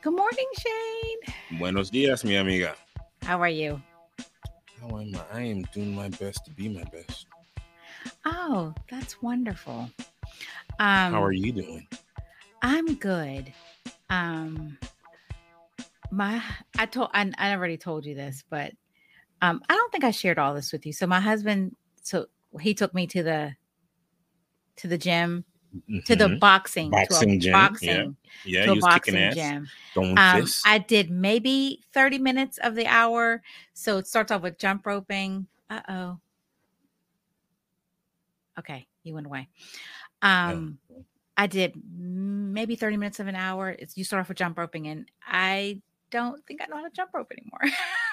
Good morning, Shane. Buenos dias, mi amiga. How are you? How am I? I am doing my best to be my best. Oh, that's wonderful. Um, How are you doing? I'm good. Um, my I told I, I already told you this, but um, I don't think I shared all this with you. So my husband, so he took me to the to the gym to the Mhm. boxing Boxing gym, boxing yeah, to a you was kicking boxing ass, gym. Um. I did maybe 30 minutes of the hour. So it starts off with jump roping. Uh oh. Okay, you went away. Um, I did maybe 30 minutes of an hour. It's you start off with jump roping, and I don't think I know how to jump rope anymore.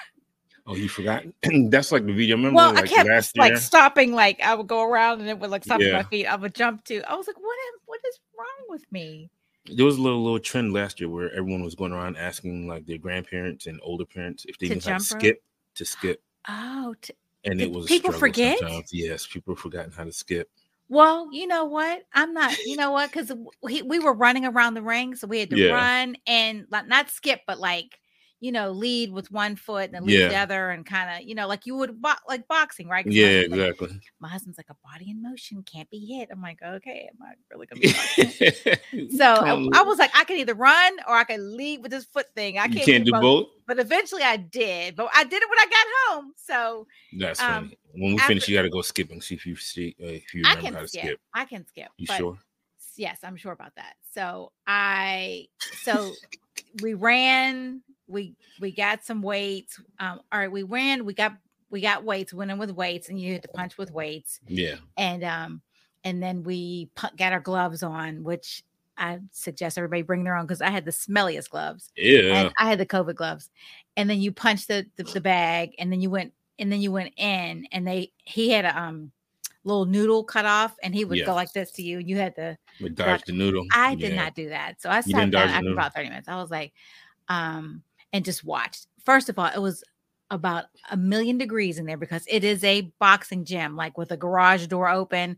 oh, you forgot? That's like the video. Remember, well, like I kept last like year? stopping, like I would go around and it would like stop at my feet. I would jump to. I was like, what am what is wrong with me? There was a little little trend last year where everyone was going around asking like their grandparents and older parents if they To knew how to jump rope? skip to skip, Oh, t- and it was people forget? sometimes. Yes, people have forgotten how to skip. Well, you know what? I'm not, you know what? Because we, we were running around the ring. So we had to Yeah. run and like not skip, but like, you know, lead with one foot and then lead Yeah. the other and kind of, you know, like you would bo- like boxing, right? Yeah, like- exactly. my husband's like a body in motion can't be hit. I'm like, okay, am I really gonna be? So I, I was like, I can either run or I can lead with this foot thing. I can't, can't do both. But eventually I did. But I did it when I got home. So That's um, funny. When we after- finish, you got to go skipping. See if you see uh, if you I remember how can to skip. skip. I can skip. You sure? yes, I'm sure about that. So I so we ran, we we got some weights. Um, all right, we ran, we got we got weights, went in with weights, and you had to punch with weights. Yeah. And um, and then we got our gloves on, which I suggest everybody bring their own because I had the smelliest gloves. Yeah. And I had the COVID gloves. And then you punched the, the the bag, and then you went and then you went in, and they he had a um little noodle cut off, and he would Yeah. go like this to you. and You had to We dodged the noodle. I did Yeah. not do that. So I sat down after about 30 minutes. I was like, um, and just watched. First of all, it was about a million degrees in there because it is a boxing gym, like with a garage door open.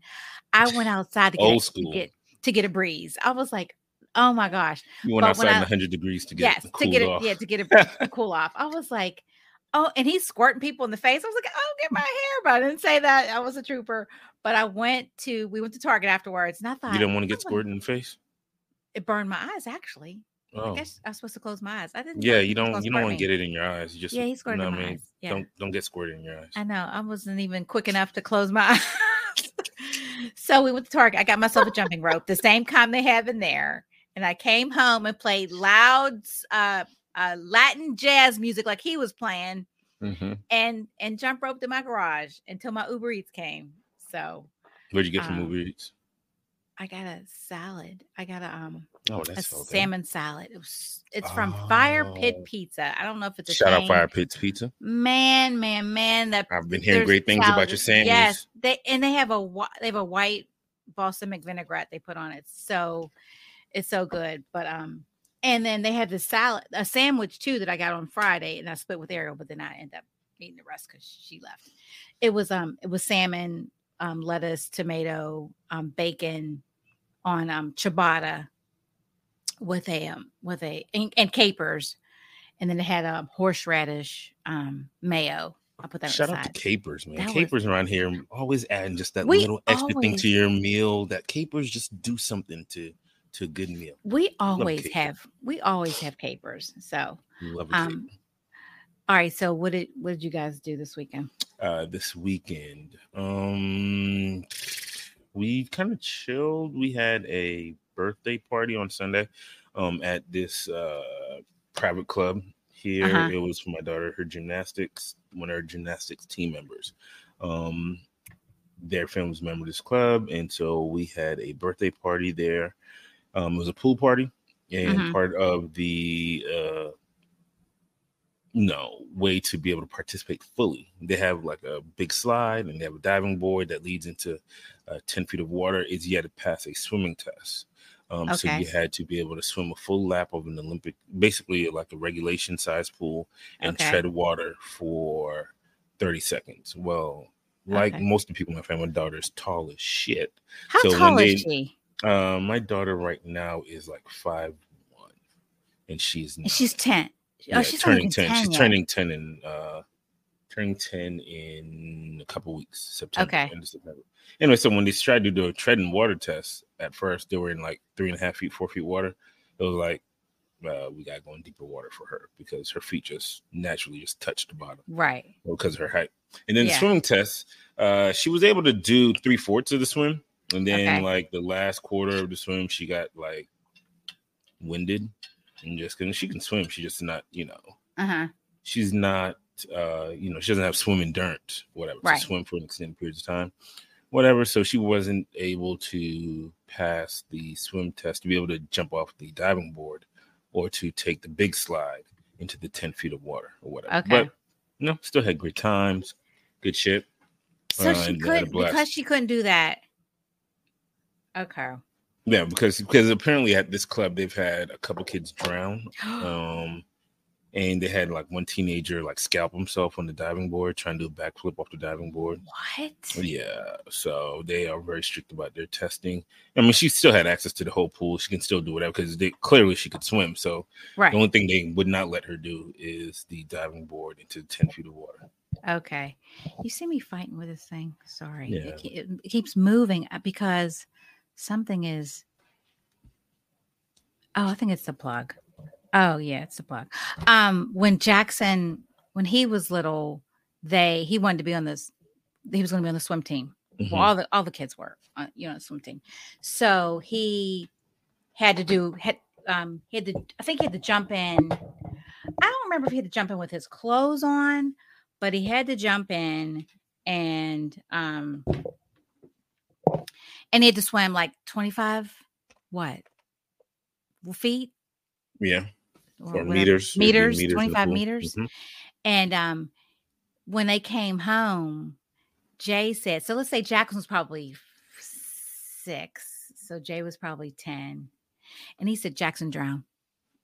I went outside to get, Old to get to get a breeze. I was like, oh my gosh. You went but outside in 100 degrees to get yes, to get it, yeah, to get it to cool off. I was like, oh, and he's squirting people in the face. I was like, oh, get my hair, but I didn't say that. I was a trooper. But I went to we went to Target afterwards, and I thought you didn't want to get squirted in the face. It burned my eyes actually. I Oh, guess I was supposed to close my eyes. I didn't. yeah. You don't you don't want to get it in your eyes. You just Yeah, he you squirted know in my I mean. eyes. Yeah, Don't don't get squirted in your eyes. I know. I wasn't even quick enough to close my eyes. so we went to Target. I got myself a jumping rope, the same kind they have in there, and I came home and played loud uh, uh, Latin jazz music like he was playing, hmm and and jump roped in my garage until my Uber Eats came. So Where'd you get from Um, Uber Eats? I got a salad. I got a um Oh, a that's okay. salmon salad. It was it's from Fire Pit Oh. Pizza. I don't know if it's a Shout out. Fire Pit Pizza. Man, man, man. That I've been hearing great things about your sandwich. Yes, they and they have a they have a white balsamic vinaigrette they put on it. So it's so good. But um, and then they have the salad, a sandwich too that I got on Friday, and I split with Ariel, but then I ended up eating the rest because she left. It was um, it was salmon, um, lettuce, tomato, um, bacon on um ciabatta with a um with a and, and capers, and then it had um horseradish um mayo. I put that Shout out to capers, man. That was- capers around here always adding just that little extra thing to your meal. That capers just do something to to a good meal. We always have we always have capers. So Love um all right. So what did what did you guys do this weekend? uh this weekend um we kind of chilled we had a birthday party on sunday um at this uh private club here Uh-huh. it was for my daughter her gymnastics one of her gymnastics team members um their family was a member of this club and so we had a birthday party there um it was a pool party and Mhm. part of the uh no way to be able to participate fully. They have like a big slide and they have a diving board that leads into uh, 10 feet of water. Is you had to pass a swimming test. Um, So you had to be able to swim a full lap of an Olympic, basically like a regulation size pool, and Okay. tread water for 30 seconds. Well, like Okay. most of the people in my family, my daughter is tall as shit. How So when tall is she? Uh, my daughter right now is like five one, and she's she's 10. yeah, oh, she's turning 10. 10 She's yet. turning 10 in uh turning 10 in a couple weeks, September. Okay. end of September. Anyway, so when they tried to do a tread and water test at first, they were in like three and a half feet, four feet water. It was like uh, we got going deeper water for her because her feet just naturally just touched the bottom Right. because of her height. And then the swimming test, uh, she was able to do three fourths of the swim, and then Okay. like the last quarter of the swim, she got like winded and just because she can swim, she just not, you know, Uh huh. she's not, uh, you know, she doesn't have swim endurance, whatever, Right. to swim for an extended period of time, whatever. So she wasn't able to pass the swim test to be able to jump off the diving board or to take the big slide into the 10 feet of water or whatever. Okay. But no, still had great times, good shit. So Uh, she and they had a couldn't because she couldn't do that. Okay. Yeah, because because apparently at this club they've had a couple kids drown. Um and they had like one teenager like scalp himself on the diving board trying to do a backflip off the diving board. what? Yeah, so they are very strict about their testing. I mean, she still had access to the whole pool. She can still do whatever because they clearly she could swim. So Right. the only thing they would not let her do is the diving board into ten feet of water. Okay. You see me fighting with this thing. Sorry. Yeah. It, it keeps moving uh, because something is. Oh, I think it's the plug. Oh, yeah, it's a plug. Um, when Jackson, when he was little, they he wanted to be on this. He was going to be on the swim team. Mhm. Well, all the all the kids were, on, you know, the swim team. So he had to do had um he had to I think he had to jump in. I don't remember if he had to jump in with his clothes on, but he had to jump in and um and he had to swim like 25 what feet Yeah, or or whatever. meters, meters, 25 pool. meters Mhm. and um when they came home jay said so let's say jackson was probably six so jay was probably 10 and he said jackson drowned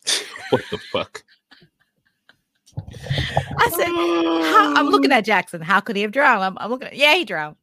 What the fuck? i said how, i'm looking at jackson how could he have drowned i'm, I'm looking at yeah he drowned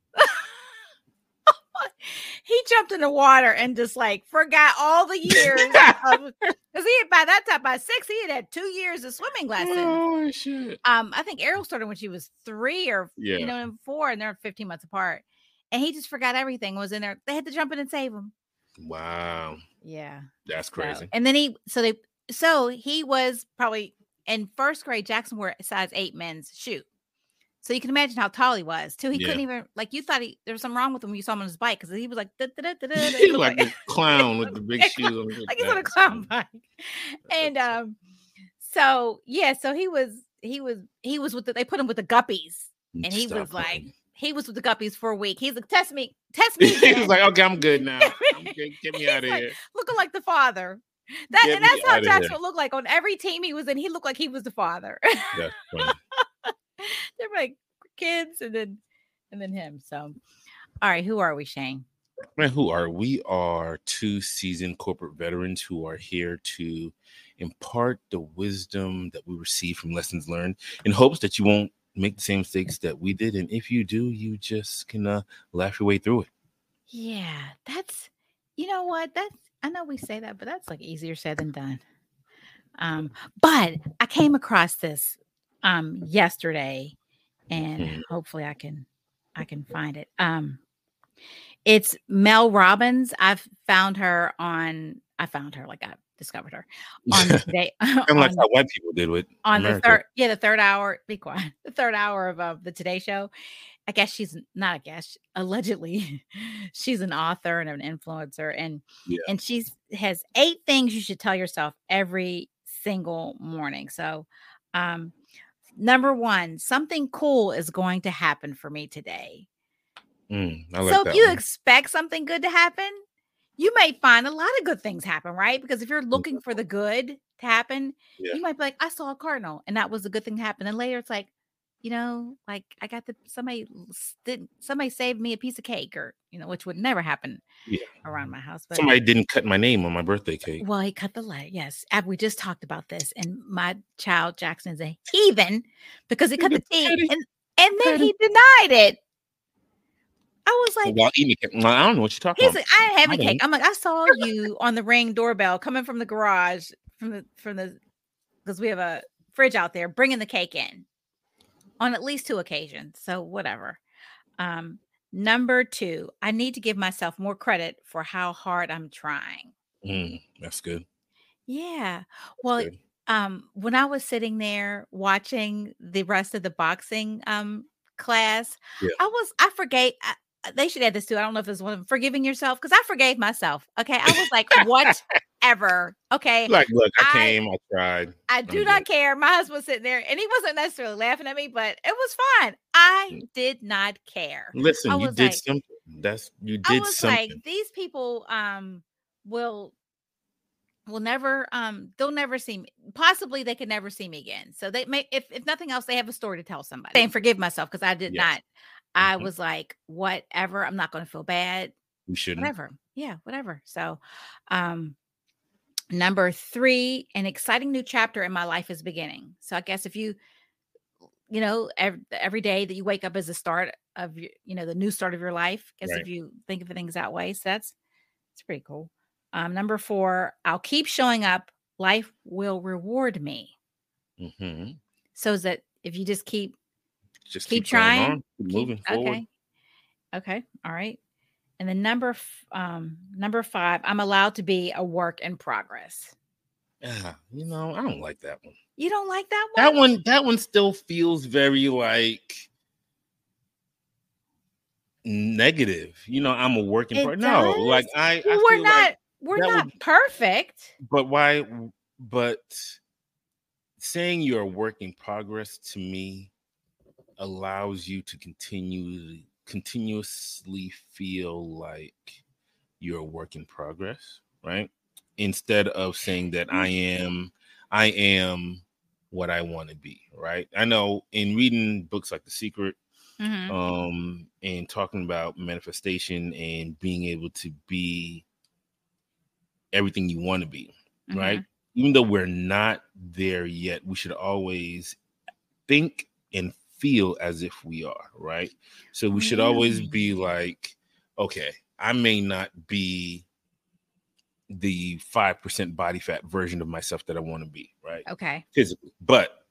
he jumped in the water and just like forgot all the years because he had by that time by six he had had two years of swimming lessons Oh shit! um i think ariel started when she was three or Yeah. you know and four and they're 15 months apart and he just forgot everything was in there they had to jump in and save him Wow, yeah that's so- crazy. and then he so they so he was probably in first grade jackson wore a size eight men's shoe so you can imagine how tall he was too he Yeah. couldn't even like you thought he there was something wrong with him when you saw him on his bike because he was like da, da, da, he looked like a clown with the big shoes on. like he's on a clown bike. And um, so yeah, so he was he was he was with the, they put him with the guppies. and he was like, He was with the guppies for a week. He's like, test me, test me. he was again." like, okay, I'm good now. I'm good. Get me out of like, here. looking like the father. That Get and that's how outta Jackson here. would look like on every team he was in. He looked like he was the father. That's funny. They're like kids, and then and then him. So, all right, who are we, Shane? Man, who are we? Are two seasoned corporate veterans who are here to impart the wisdom that we receive from lessons learned in hopes that you won't make the same mistakes that we did. And if you do, you just can uh, laugh your way through it. Yeah, that's you know what? That's I know we say that, but that's like easier said than done. Um, but I came across this um yesterday and Mhm. hopefully I can I can find it. Um it's Mel Robbins. I've found her on I found her like I discovered her on the today Kind of like how white people did with on the third yeah the third hour be quiet the third hour of uh, the today show i guess she's not a guest allegedly she's an author and an influencer and Yeah. and she's has eight things you should tell yourself every single morning so um number one something cool is going to happen for me today Mm, I like so if you one. expect something good to happen, you may find a lot of good things happen, right? Because if you're looking for the good to happen. Yeah. you might be like, I saw a cardinal and that was a good thing to happen. And later it's like, you know, like I got the somebody s- did somebody saved me a piece of cake or you know, which would never happen Yeah. around my house. But Somebody didn't cut my name on my birthday cake. well, he cut the light. Yes. We just talked about this. And my child Jackson is a heathen because he cut the T and, and then he denied it. I was like, while eating cake. Well, I don't know what you're talking he's about. like, I ain't having I cake. I'm like, I saw you on the ring doorbell coming from the garage from the from the because we have a fridge out there, bringing the cake in on at least two occasions. So whatever. Um, number two, I need to give myself more credit for how hard I'm trying. Mm, that's good. Yeah. Well, good. um, when I was sitting there watching the rest of the boxing um class, Yeah. I was I forgave. I, they should add this too. I don't know if it's one of them, forgiving yourself because I forgave myself. Okay, I was like, whatever. Okay, Like, look, I, I- came, I tried. I do I'm not care. My husband was sitting there and he wasn't necessarily laughing at me, but it was fine. I Mm. did not care. Listen, you did like- something. That's you did I was something. like, these people um will will never um they'll never see me. Possibly they could never see me again. So they may if if nothing else, they have a story to tell somebody. And forgive myself because I did Yes. not. I Mhm. was like, whatever. I'm not going to feel bad. you shouldn't. Whatever. Yeah, whatever. So um number three, an exciting new chapter in my life is beginning. So I guess if you you know every, every day that you wake up is the start of your you know the new start of your life guess Right. if you think of things that way. So that's it's pretty cool. Um number four i'll keep showing up. Life will reward me. Hmm so is that if you just keep Just Keep keep, trying, on, keep keep- moving forward. okay. Okay all right and the number f- um number five i'm allowed to be a work in progress Yeah, you know, I don't like that one. you don't like that one That one, that one still feels very like negative. You know, I'm a working part. No, like I, I we're feel not like, we're not would- perfect but why? But saying you're a work in progress to me allows you to continue continuously feel like you're a work in progress, right? Instead of saying that I am, I am what I want to be, right? I know in reading books like The Secret, Mhm. um, and talking about manifestation and being able to be everything you want to be, right? Mhm. Even though we're not there yet, we should always think and feel as if we are, right? So we should always mm. be like, okay, I may not be the 5% body fat version of myself that I want to be, right? okay Physically. But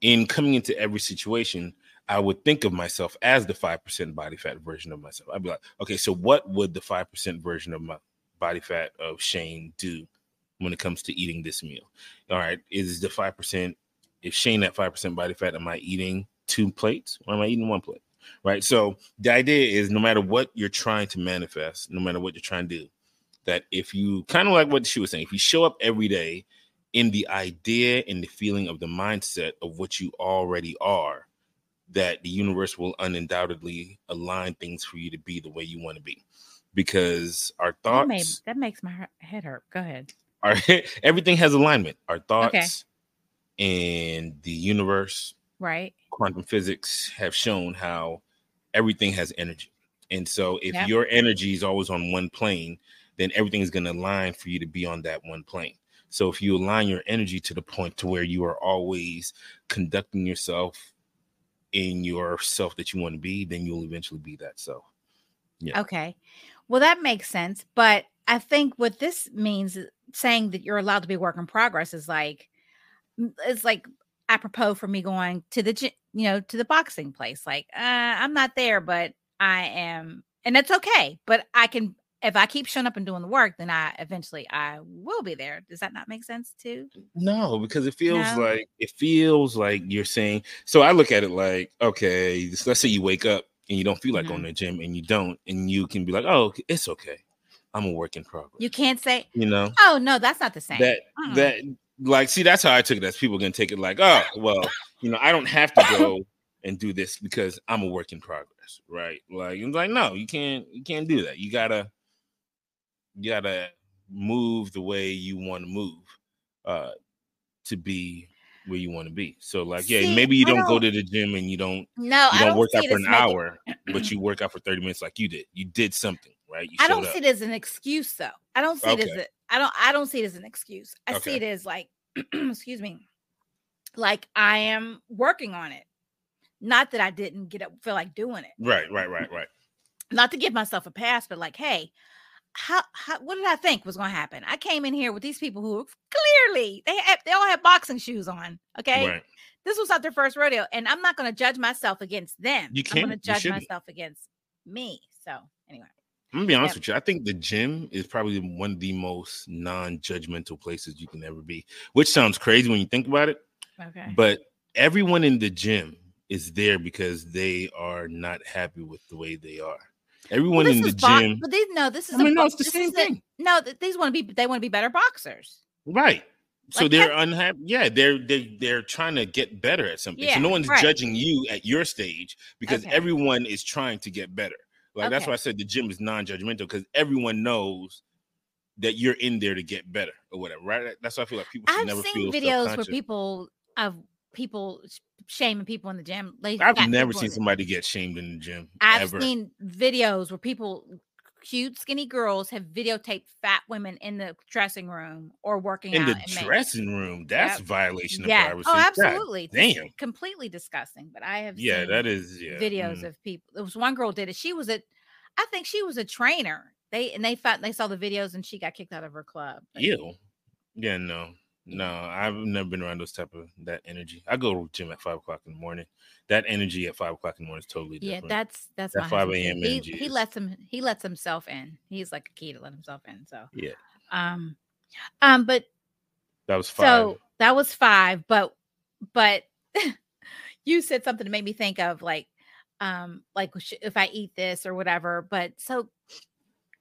in coming into every situation, I would think of myself as the 5% body fat version of myself. I'd be like, okay, so what would the 5% version of my body fat of Shane do when it comes to eating this meal? All right, is the 5%, if Shane at 5% body fat, am I eating two plates or am I eating one plate? Right. So the idea is no matter what you're trying to manifest, no matter what you're trying to do, that if you kind of like what she was saying, if you show up every day in the idea and the feeling of the mindset of what you already are, that the universe will undoubtedly align things for you to be the way you want to be. Because our that, made, thoughts that makes my head hurt go ahead are everything has alignment. Our thoughts and the universe, right quantum physics have shown how everything has energy. And so if Yep. your energy is always on one plane, then everything is going to align for you to be on that one plane. So if you align your energy to the point to where you are always conducting yourself in your self that you want to be, then you'll eventually be that self. Yeah. Okay. Well, that makes sense. But I think what this means, saying that you're allowed to be work in progress, is like, it's like apropos for me going to the, you know, to the boxing place. Like, uh, I'm not there, but I am, and that's okay. But I can, if I keep showing up and doing the work, then I eventually I will be there. Does that not make sense too? No, because it feels No? like it feels like you're saying. So I look at it like, okay, let's say you wake up and you don't feel like Mhm. going to the gym, and you don't, and you can be like, oh, it's okay. I'm a work in progress. You can't say, you know oh no, that's not the same. that that like see that's how I took it. As people are gonna take it like, oh, well, you know, I don't have to go and do this because I'm a work in progress, right? Like, it's like no, you can't, you can't do that. You gotta, you gotta move the way you want to move, uh, to be where you want to be. So, like, yeah, See, maybe you don't, go don't- to the gym and you don't, no, you don't, don't work out for an making- hour, but you work out for 30 minutes like you did. You did something, right? You I don't up. see it as an excuse though. I don't see it as Okay. a I don't I don't see it as an excuse. I see it as like excuse me. Like I am working on it. Not that I didn't get up feel like doing it. Right, right, right, right. not to give myself a pass, but like, hey, how, how what did I think was going to happen? I came in here with these people who clearly they have, they all have boxing shoes on. Okay, Right. this was not their first rodeo, and I'm not going to judge myself against them. You I'm going can't. to judge myself against me. So anyway, I'm gonna be honest Yep. with you. I think the gym is probably one of the most non-judgmental places you can ever be. Which sounds crazy when you think about it, okay. but everyone in the gym is there because they are not happy with the way they are. Everyone in the bo- gym, but these no, this is I mean, a no, it's the same is a- thing. no, these want to be they want to be better boxers. right? So Like they're unhappy. Yeah, they're they they're trying to get better at something. Yeah, so no one's right. judging you at your stage because Okay. everyone is trying to get better. Like that's why I said the gym is non-judgmental because everyone knows that you're in there to get better or whatever. Right? That's why I feel like people should I've never seen feel videos where people of people shaming people in the gym. Like I've never seen somebody get shamed in the gym. I've ever. seen videos where people, cute, skinny girls, have videotaped fat women in the dressing room or working in the dressing room. That's Yep. violation of yeah. privacy. Oh, absolutely. Is damn. completely disgusting. But I have Yeah, seen that is yeah. videos mm. of people. There was one girl did it. She was a, I think she was a trainer. They and they found they saw the videos and she got kicked out of her club. Ew. Yeah, no, no. I've never been around those type of that energy. I go to gym at five o'clock in the morning. That energy at five o'clock in the morning is totally different. Yeah, that's that's That my 5 a.m. He, energy he is- lets him he lets himself in. He's like a key to let himself in. So yeah, um um but that was five. so that was five, but but you said something to make me think of like um like if I eat this or whatever. But so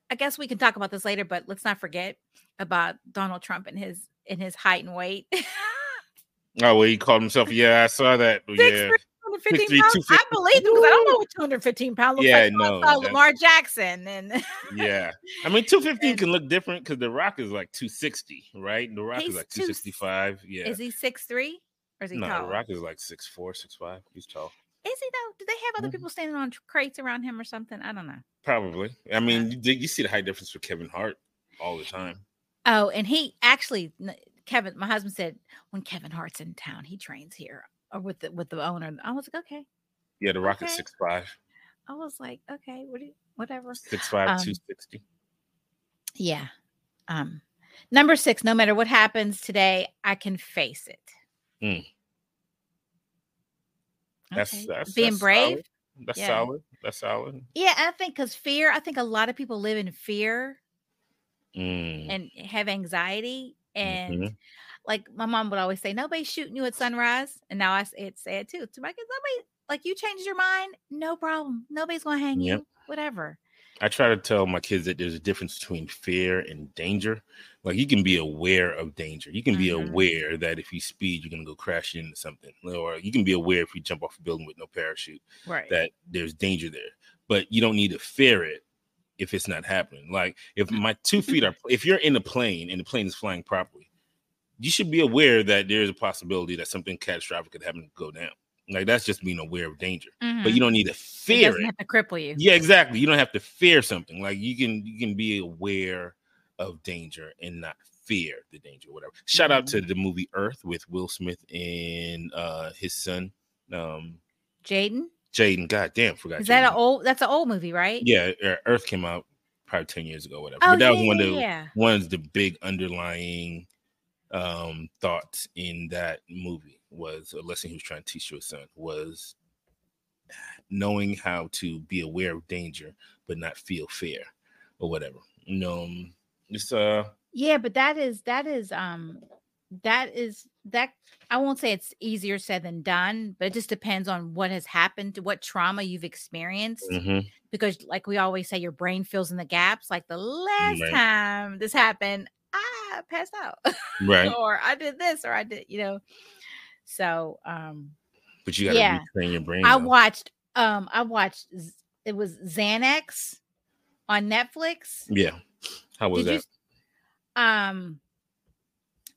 I guess we can talk about this later, but let's not forget about Donald Trump and his and his height and weight. oh, well, he called himself. Yeah, I saw that. Six Yeah, 215 pounds. I believe him because I don't know what 215 pounds looks Yeah, like. I no, saw Lamar Jackson and yeah. I mean, two fifteen And- can look different because the Rock is like two sixty, right? The Rock He's is like two- two sixty five. Yeah. is he six three or is he no, tall? the Rock is like six four, six five. He's tall. Is he though? Do they have other Mhm. people standing on crates around him or something? I don't know. Probably. I mean, you, you see the height difference with Kevin Hart all the time. Oh, and he actually, Kevin, my husband said when Kevin Hart's in town, he trains here or with the with the owner. I was like, okay. Yeah, the Rocket Okay. six five, I was like, okay, what do you, whatever. six five, Um, two sixty. Yeah. Um, number six. No matter what happens today, I can face it. Mm. That's Okay. that's being that's brave. Solid. That's Yeah. solid. That's solid. Yeah, I think because fear. I think a lot of people live in fear Mm. and have anxiety and Mhm. like my mom would always say nobody's shooting you at sunrise and now i say it, say it too to my kids nobody like you changed your mind no problem nobody's gonna hang Yep. you whatever I try to tell my kids that there's a difference between fear and danger. Like you can be aware of danger. You can be Mhm. aware that if you speed, you're gonna go crash into something, or you can be aware if you jump off a building with no parachute right that there's danger there. But you don't need to fear it if it's not happening. Like if my two feet are, if you're in a plane and the plane is flying properly, you should be aware that there's a possibility that something catastrophic could happen to go down. Like that's just being aware of danger. But Mhm. you don't need to it fear doesn't it. have to cripple you Yeah, exactly. You don't have to fear something. Like you can you can be aware of danger and not fear the danger, whatever. Shout out Mm-hmm. to the movie Earth with Will Smith and uh his son, um jaden Jaden. goddamn, forgot. is that an old that's an old movie right Yeah, uh, Earth came out probably 10 years ago, whatever. oh but that yeah, was one of the yeah. one of the big underlying um thoughts in that movie was a lesson he was trying to teach your son was knowing how to be aware of danger but not feel fear or whatever you know um, it's uh yeah but that is that is um that is that i won't say it's easier said than done but it just depends on what has happened what trauma you've experienced mhm, because like we always say your brain fills in the gaps like the last Right. time this happened i passed out right or i did this or i did you know so um but you gotta Yeah. retrain your brain i though. watched um i watched it was xanax on netflix yeah how was Did that s- um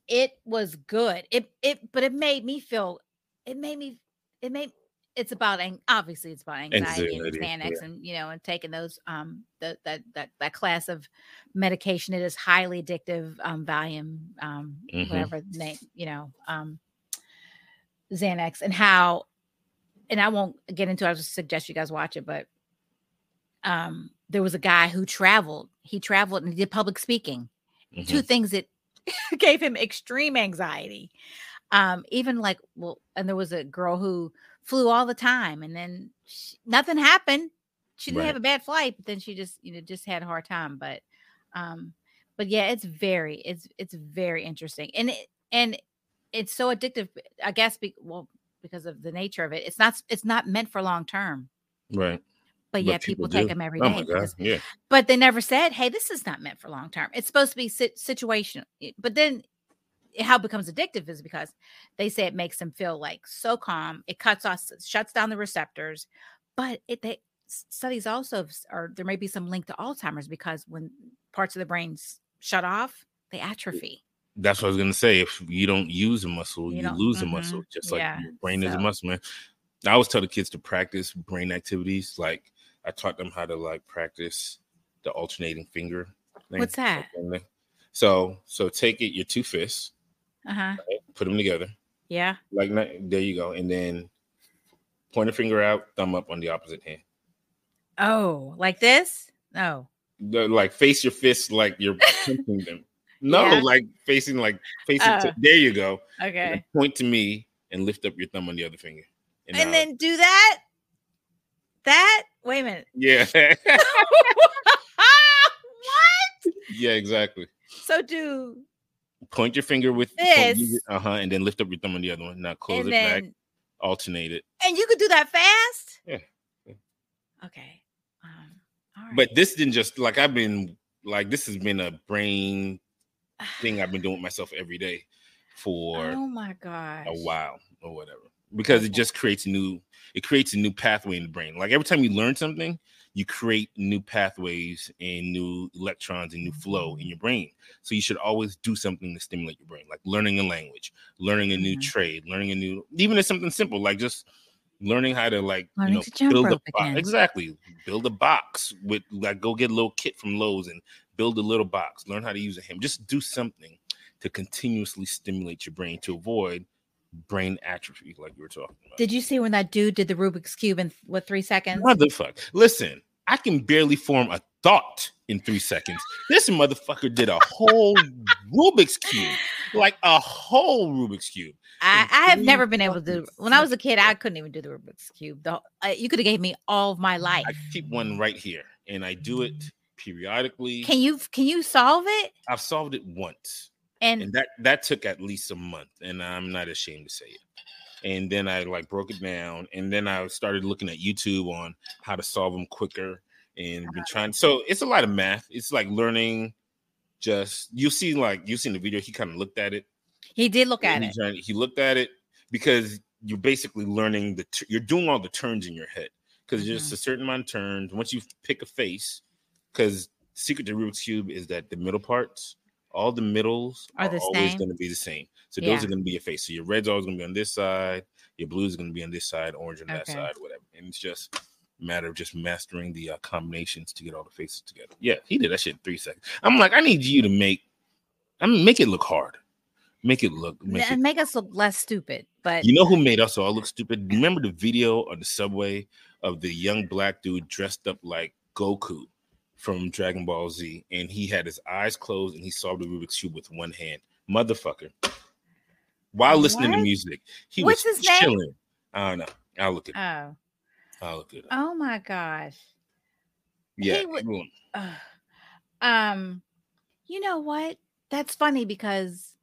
it was good it it but it made me feel it made me it made it's about obviously it's about anxiety, and Xanax yeah. and you know and taking those um the, that that that class of medication it is highly addictive um Valium um Mhm. whatever the name you know um Xanax and how and I won't get into it, I just suggest you guys watch it but um, there was a guy who traveled. He traveled and he did public speaking. Mhm. Two things that gave him extreme anxiety. Um, even like, well, and there was a girl who flew all the time, and then sh nothing happened. She didn't have a bad flight, but then she just, you know, just had a hard time. But, um, but yeah, it's very, it's it's very interesting, and it and it's so addictive. I guess, be, well, because of the nature of it, it's not it's not meant for long term. Right. But yet people, do. take them every day. Oh my god. because- Yeah. but they never said, "Hey, this is not meant for long term. It's supposed to be sit- situational." But then, how it becomes addictive is because they say it makes them feel like so calm. It cuts off, shuts down the receptors. But it they studies also, or there may be some link to Alzheimer's because when parts of the brain shut off, they atrophy. That's what I was gonna say. If you don't use a muscle, You you, lose a mhm, muscle. Just like yeah, your brain is a muscle, man. I always tell the kids to practice brain activities. Like I taught them how to like practice the alternating finger. thing. What's that? So so take it your two fists, Uh huh. put them together. Yeah. Like there you go, and then point a finger out, thumb up on the opposite hand. Oh, like this? No. The- like face your fists like you're punching them. No, Yeah. like facing like facing. Oh. to, there you go. Okay. point to me and lift up your thumb on the other finger. And now- then do that. That. Wait a minute. yeah, what? yeah, exactly. So do Point your finger with This. uh huh, and then lift up your thumb on the other one. Now close and it then back, alternate it. and you could do that fast. Yeah, yeah. Okay. Um, all right. But this didn't just like I've been like this has been a brain thing I've been doing with myself every day for oh my god a while or whatever because it just creates new it creates a new pathway in the brain. Like every time you learn something you create new pathways and new electrons and new flow in your brain. So you should always do something to stimulate your brain like learning a language learning a new Mhm. trade learning a new even if something simple like just learning how to like Learning you know to build a box exactly build a box with like go get a little kit from Lowe's and build a little box learn how to use a hammer just do something to continuously stimulate your brain to avoid brain atrophy, like you were talking about. Did you see when that dude did the Rubik's cube in what three seconds? Motherfucker. Listen, I can barely form a thought in three seconds. This motherfucker did a whole Rubik's Cube, like a whole Rubik's Cube. I, I have never been able to do. When I was a kid, I couldn't even do the Rubik's cube. The, uh, you could have gave me all of my life. I keep one right here and I do it periodically. Can you can you solve it? I've solved it once. And, and that that took at least a month and i'm not ashamed to say it and then i like broke it down and then i started looking at youtube on how to solve them quicker and been trying so it's a lot of math it's like learning just you see like you see in the video he kind of looked at it he did look at and it. he, tried- he looked at it because you're basically learning the you're doing all the turns in your head because there's just Mm-hmm. a certain amount of turns once you pick a face because secret to Rubik's cube is that the middle parts all the middles Are are, the always same? going to be the same so Yeah. those are going to be your face so your red's always going to be on this side your blues are going to be on this side orange on that side whatever and it's just a matter of just mastering the uh, combinations to get all the faces together yeah he did that shit in three seconds i'm like i need you to make i mean make it look hard make it look make it and make us look less stupid. But you know who made us all look stupid? Remember the video on the subway of the young black dude dressed up like Goku from Dragon Ball Z, and he had his eyes closed and he solved the Rubik's cube with one hand. Motherfucker. While listening What? to music, he What's was his name? chilling. I don't know. I'll look at it. oh, I'll look at it up. oh my gosh. Yeah. everyone- Ugh. um, you know what? That's funny because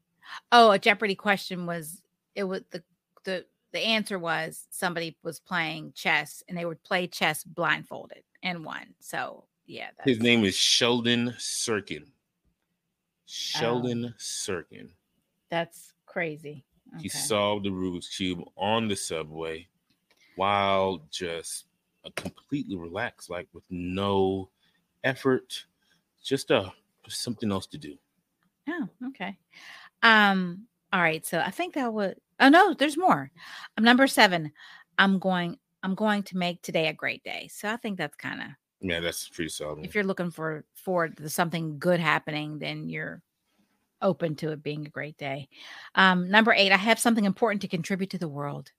oh, a Jeopardy question was it was the the the answer was somebody was playing chess and they would play chess blindfolded and won. So yeah, His name is Sheldon Sirkin. Oh. Sheldon Sirkin. That's crazy. He Okay. solved the Rubik's Cube on the subway while just completely relaxed, like with no effort, just uh, just something else to do. Oh, okay. Um, all right. So I think that would oh no, there's more. I'm number seven. I'm going, I'm going to make today a great day. So I think that's kind of Yeah, that's pretty solid. if you're looking for for something good happening, then you're open to it being a great day. Um, number eight, I have something important to contribute to the world.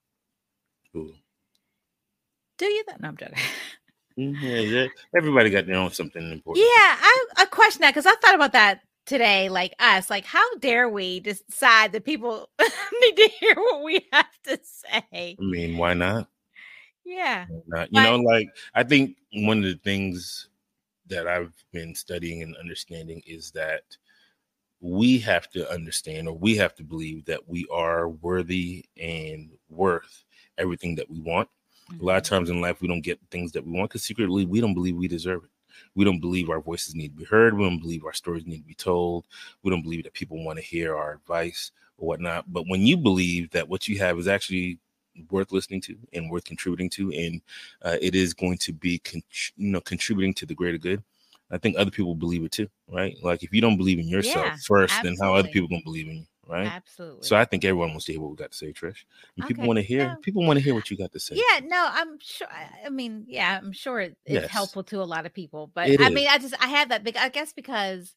Ooh. Do you? That no, I'm joking. Yeah, yeah. Everybody got their own something Yeah, important. I, I question that because I thought about that today. Like us, like how dare we decide that people need to hear what we have to say? I mean, why not? Yeah. Not? You But- know, like I think one of the things that I've been studying and understanding is that we have to understand or we have to believe that we are worthy and worth everything that we want. A lot of Mm-hmm. times in life, we don't get things that we want because secretly we don't believe we deserve it. We don't believe our voices need to be heard. We don't believe our stories need to be told. We don't believe that people want to hear our advice or whatnot. But when you believe that what you have is actually worth listening to and worth contributing to, and uh, it is going to be, con- you know, contributing to the greater good, I think other people believe it too, right? Like if you don't believe in yourself Yeah, first, then how other people gonna believe in you, right? Absolutely. So I think everyone wants to hear what we got to say, Trish. And people want to hear. yeah. People want to hear what you got to say. yeah, no, I'm sure. I mean, yeah, I'm sure it's Yes. helpful to a lot of people. But It I is. mean, I just I have that. I guess because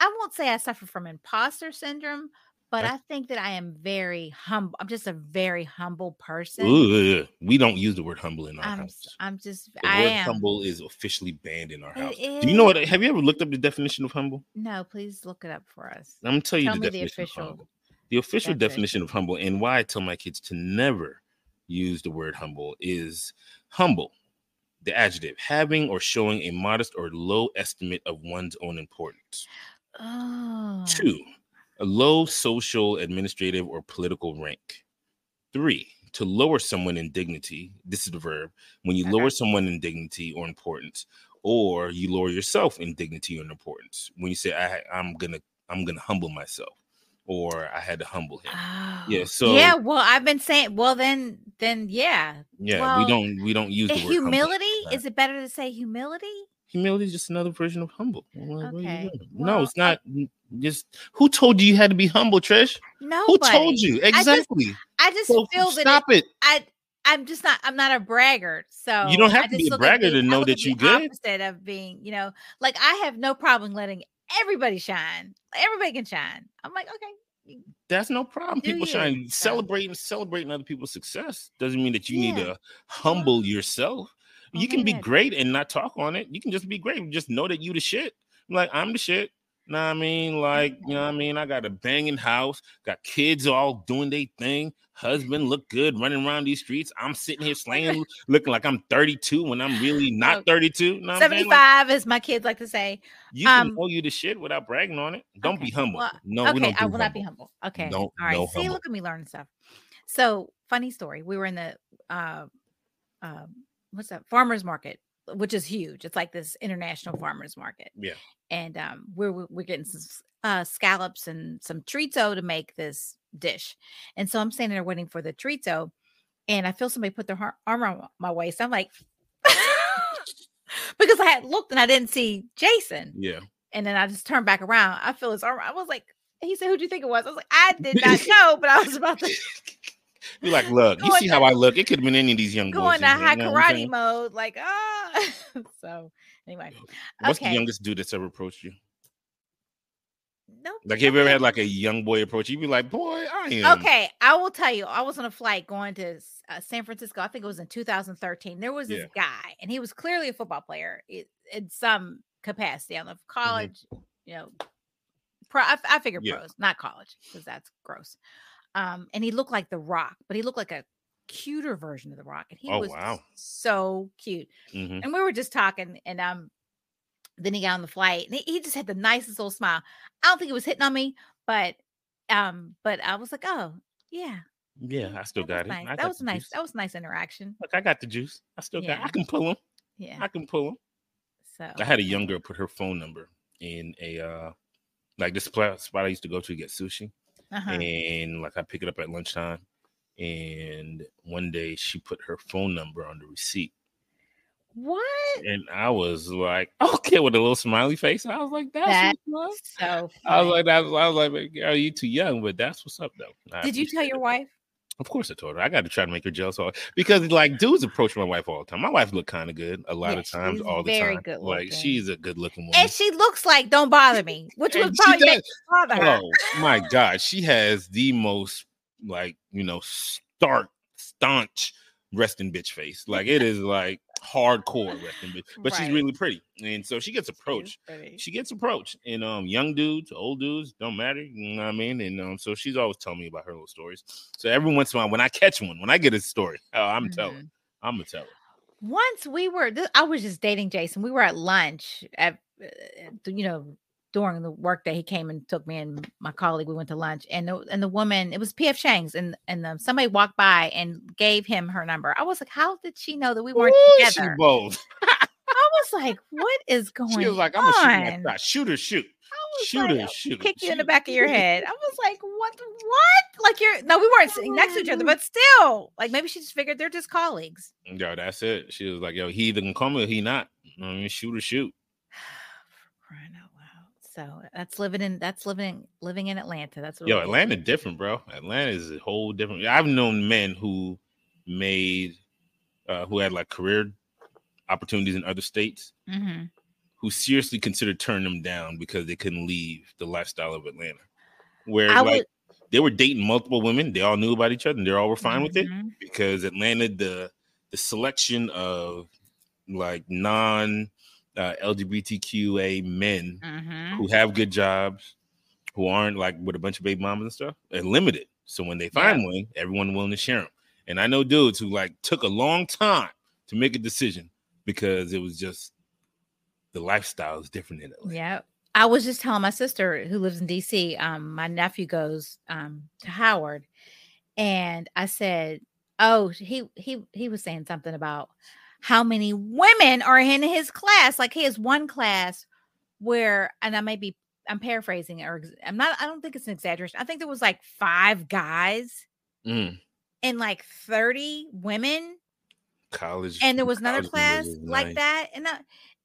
I won't say I suffer from imposter syndrome, but. I think that I am very humble. I'm just a very humble person. Ooh, we don't use the word humble in our house. I'm house. I'm just The I word am. humble is officially banned in our It house. Do you know what? Have you ever looked up the definition of humble? No, please look it up for us. I'm gonna tell you Tell the me the definition official of humble. The official definition. definition of humble and why I tell my kids to never use the word humble is humble, the adjective, having or showing a modest or low estimate of one's own importance. Oh, Two, a low social, administrative, or political rank. Three, to lower someone in dignity. This is the verb. When you Okay. lower someone in dignity or importance, or you lower yourself in dignity or importance. When you say, I, I'm gonna, I'm gonna humble myself, or I had to humble him. Oh. Yeah, Oh, so- yeah. Well, I've been saying. Well, then, then yeah. Yeah, Well, we don't, we don't use eh, the word humble. humility uh-huh. Is it better to say humility? Humility is just another version of humble. What- what are you Okay, well, no, it's not. Just who told you you had to be humble, Trish? No, Who told you exactly? I just So feel that stop it. I I'm just not I'm not a braggart. So You don't have I to be a braggart to know that you good. Opposite of being, you know, like I have no problem letting everybody shine. Everybody can shine. I'm like, okay, That's no problem. People you? shine. So- Celebrating, celebrating other people's success doesn't mean that you need to humble yourself. Well, you can be great and not talk on it. You can just be great. Just know that you the shit. Like I'm the shit. Know what I mean? Like, you know what I mean? I got a banging house, got kids all doing their thing. Husband look good running around these streets. I'm sitting here slaying, looking like I'm 32 when I'm really not 32. Know what I'm saying? Like, 75, as my kids like to say. you can um, know you the shit without bragging on it. Don't be humble. well, no, we okay, don't do I will not be humble. humble. Okay. No- All right. no See, humble. look at me learning stuff. So, funny story. We were in the uh um what's that? Farmers market, which is huge. It's like this international farmers market. Yeah. And um we're we're getting some uh scallops and some chorizo to make this dish. And so I'm standing there waiting for the chorizo and I feel somebody put their har- arm around my waist. I'm like because I had looked and I didn't see Jason. Yeah. And then I just turned back around. I feel his arm. I was like, he said, Who do you think it was? I was like, I did not know, but I was about to You're like, look, you see to- how I look. It could have been any of these young go boys. in here, high you know karate mode. Like, ah. so anyway. What's the youngest dude that's ever approached you? No. Like, have you ever had like a young boy approach you? Be like, boy, I am. Okay, I will tell you. I was on a flight going to uh, San Francisco. I think it was in 2013. There was this guy, and he was clearly a football player in some capacity. I don't know if college, you know, pro. I, I figure Mm-hmm. Yeah. pros, not college, because that's gross. Um, and he looked like The Rock, but he looked like a cuter version of The Rock, and he Oh, was wow. so cute. Mhm. And we were just talking, and um, then he got on the flight, and he, he just had the nicest little smile. I don't think he was hitting on me, but um, but I was like, oh yeah, Yeah, I still that got it. nice. I that was nice. juice. That was a nice interaction. Look, I got the juice. I still got. I can pull him. Yeah. I can pull him. So I had a young girl put her phone number in a uh like this spot I used to go to get sushi, Uh-huh. and like I pick it up at lunchtime. And one day she put her phone number on the receipt. What? And I was like, okay, with a little smiley face. I was like, that's That- what's up. So I was funny. like, that's I was like, are you too young? But that's what's up though. I did you tell your wife? Of course I told her. I got to try to make her jealous all because like dudes approach my wife all the time. My wife look kind of good a lot Yeah, of times, all the very time. good like she's a good looking woman. And she looks like "Don't bother me," which she probably does. bother her. Oh my god, she has the most like you know stark, staunch resting bitch face. Like it is like hardcore wrestling, but, but she's really pretty, and so she gets approached. She gets approached, and um, young dudes, old dudes, don't matter. You know what I mean? And um, so she's always telling me about her little stories. So every once in a while, when I catch one, when I get a story, oh, I'm telling, Mhm. I'm gonna tell her. Once we were, I was just dating Jason. We were at lunch at, uh, you know, during the work that He came and took me and my colleague. We went to lunch, and the and the woman, it was PF Chang's, and and um, somebody walked by and gave him her number. I was like, how did she know that we weren't Ooh, she together? bold. I was like, what is going on? She was like, I'm on? gonna shoot my shot. Shoot her, shoot. Like, her, "I'll shoot. Kick you in the shoot." back of your head. I was like, what? What? Like you're no, we weren't sitting next to each other, but still, like maybe she just figured they're just colleagues. Yo, that's it. She was like, yo, he either gonna come or he not. I mean, shoot or shoot. crying out loud. So that's living in that's living living in Atlanta. That's what Yo, is. Atlanta different, bro. Atlanta is a whole different. I've known men who made, uh, who had like career opportunities in other states, Mhm. who seriously considered turning them down because they couldn't leave the lifestyle of Atlanta. Where I like would- they were dating multiple women, they all knew about each other, and they all were fine with it Mhm. because Atlanta, the the selection of like non uh, LGBTQA men Mhm. who have good jobs, who aren't like with a bunch of baby mamas and stuff, are limited. So when they find one, everyone willing to share them. And I know dudes who like took a long time to make a decision because it was just the lifestyle is different in Atlanta. Yeah. I was just telling my sister who lives in DC, um, my nephew goes um to Howard, and I said, Oh, he he he was saying something about how many women are in his class. Like he has one class where, and I may be I'm paraphrasing or I'm not, I don't think it's an exaggeration. I think there was like five guys Mm, and like 30 women college, and there was another class like that and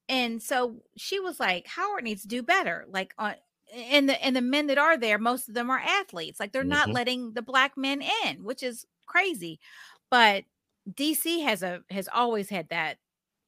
and so she was like howard needs to do better like on and the and the men that are there most of them are athletes like they're not Mhm. letting the black men in which is crazy but dc has a has always had that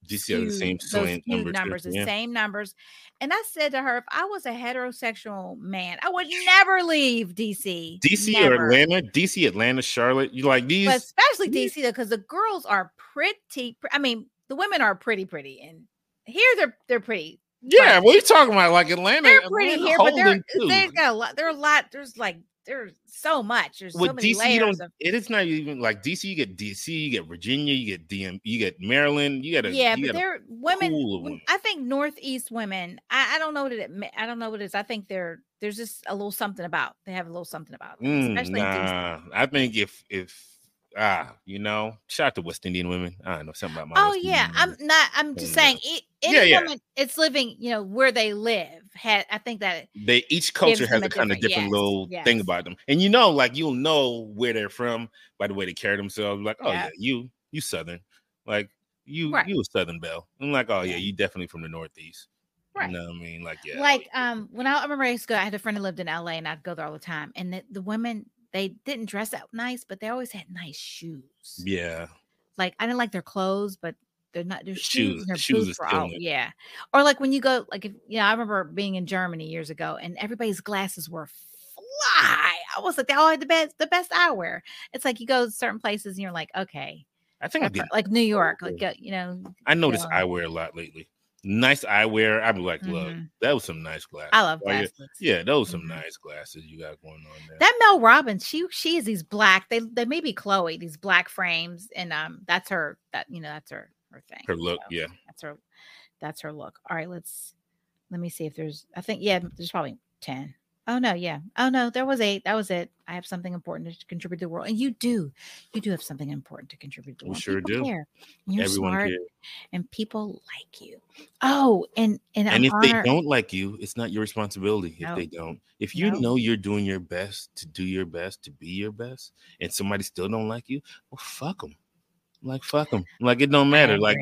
DC the same skewed- those same skewed number numbers the same numbers and i said to her if i was a heterosexual man i would never leave dc DC never. or Atlanta, DC, Atlanta, Charlotte. You like these? but especially these- DC though, because the girls are pretty. pr- I mean, the women are pretty, pretty, and here they're they're pretty. yeah, what are you talking about? Like Atlanta, they're pretty Atlanta, here, but they're, they've got a lot. There are a lot. There's like there's so much. There's so with many DC, layers of. It is not even like DC. You get DC, you get Virginia, you get DM, you get Maryland. You get a Yeah, you but they're women. pool of when- women. I think Northeast women. I, I don't know what it. I don't know what it is. I think they're there's just a little something about. They have a little something about, them, Mm, especially in DC. nah, I think if if ah, you know, shout out to West Indian women. I don't know something about my. Oh West yeah, I'm not. I'm just saying. It, any Yeah, yeah. woman, it's living. You know where they live. Had I think that They each culture has a a kind of different- yes, little thing about them, and you know, like you'll know where they're from by the way they carry themselves. Like, oh Yeah. yeah, you you Southern, like you Right. you a Southern belle. I'm like, oh yeah, you definitely from the Northeast. right. You know what I mean? Like, yeah, like um when I, I remember I used to go, I had a friend who lived in LA and I'd go there all the time. And the, the women they didn't dress up nice, but they always had nice shoes. yeah. Like I didn't like their clothes, but they're not their shoes, shoes- and their shoes boots were all yeah. Or like when you go, like if you know, I remember being in Germany years ago and everybody's glasses were fly. I was like, they all had the best the best eyewear. It's like you go to certain places and you're like, okay. I think I that's get. right. like New York, like you know, I notice eyewear a lot lately. Nice eyewear. I'd be like, look, Mhm. that was some nice glasses. I love Oh, yeah. glasses. Yeah, those some Mhm. nice glasses you got going on there. That Mel Robbins, she she is these black. They they may be Chloe, these black frames, and um, that's her. That you know, that's her her thing. Her look, so yeah. that's her. That's her look. All right, let's let me see if there's. I think yeah, there's probably ten. Oh no, yeah. Oh no, there was eight. That was it. I have something important to contribute to the world, and you do. You do have something important to contribute to the world. We sure People do. Care. You're Everyone smart, cares. and people like you. Oh, and and, And if they don't like you, it's not your responsibility if No. they don't. If you No. know you're doing your best to do your best to be your best, and somebody still don't like you, well, fuck them. Like fuck them. Like it don't matter. Like.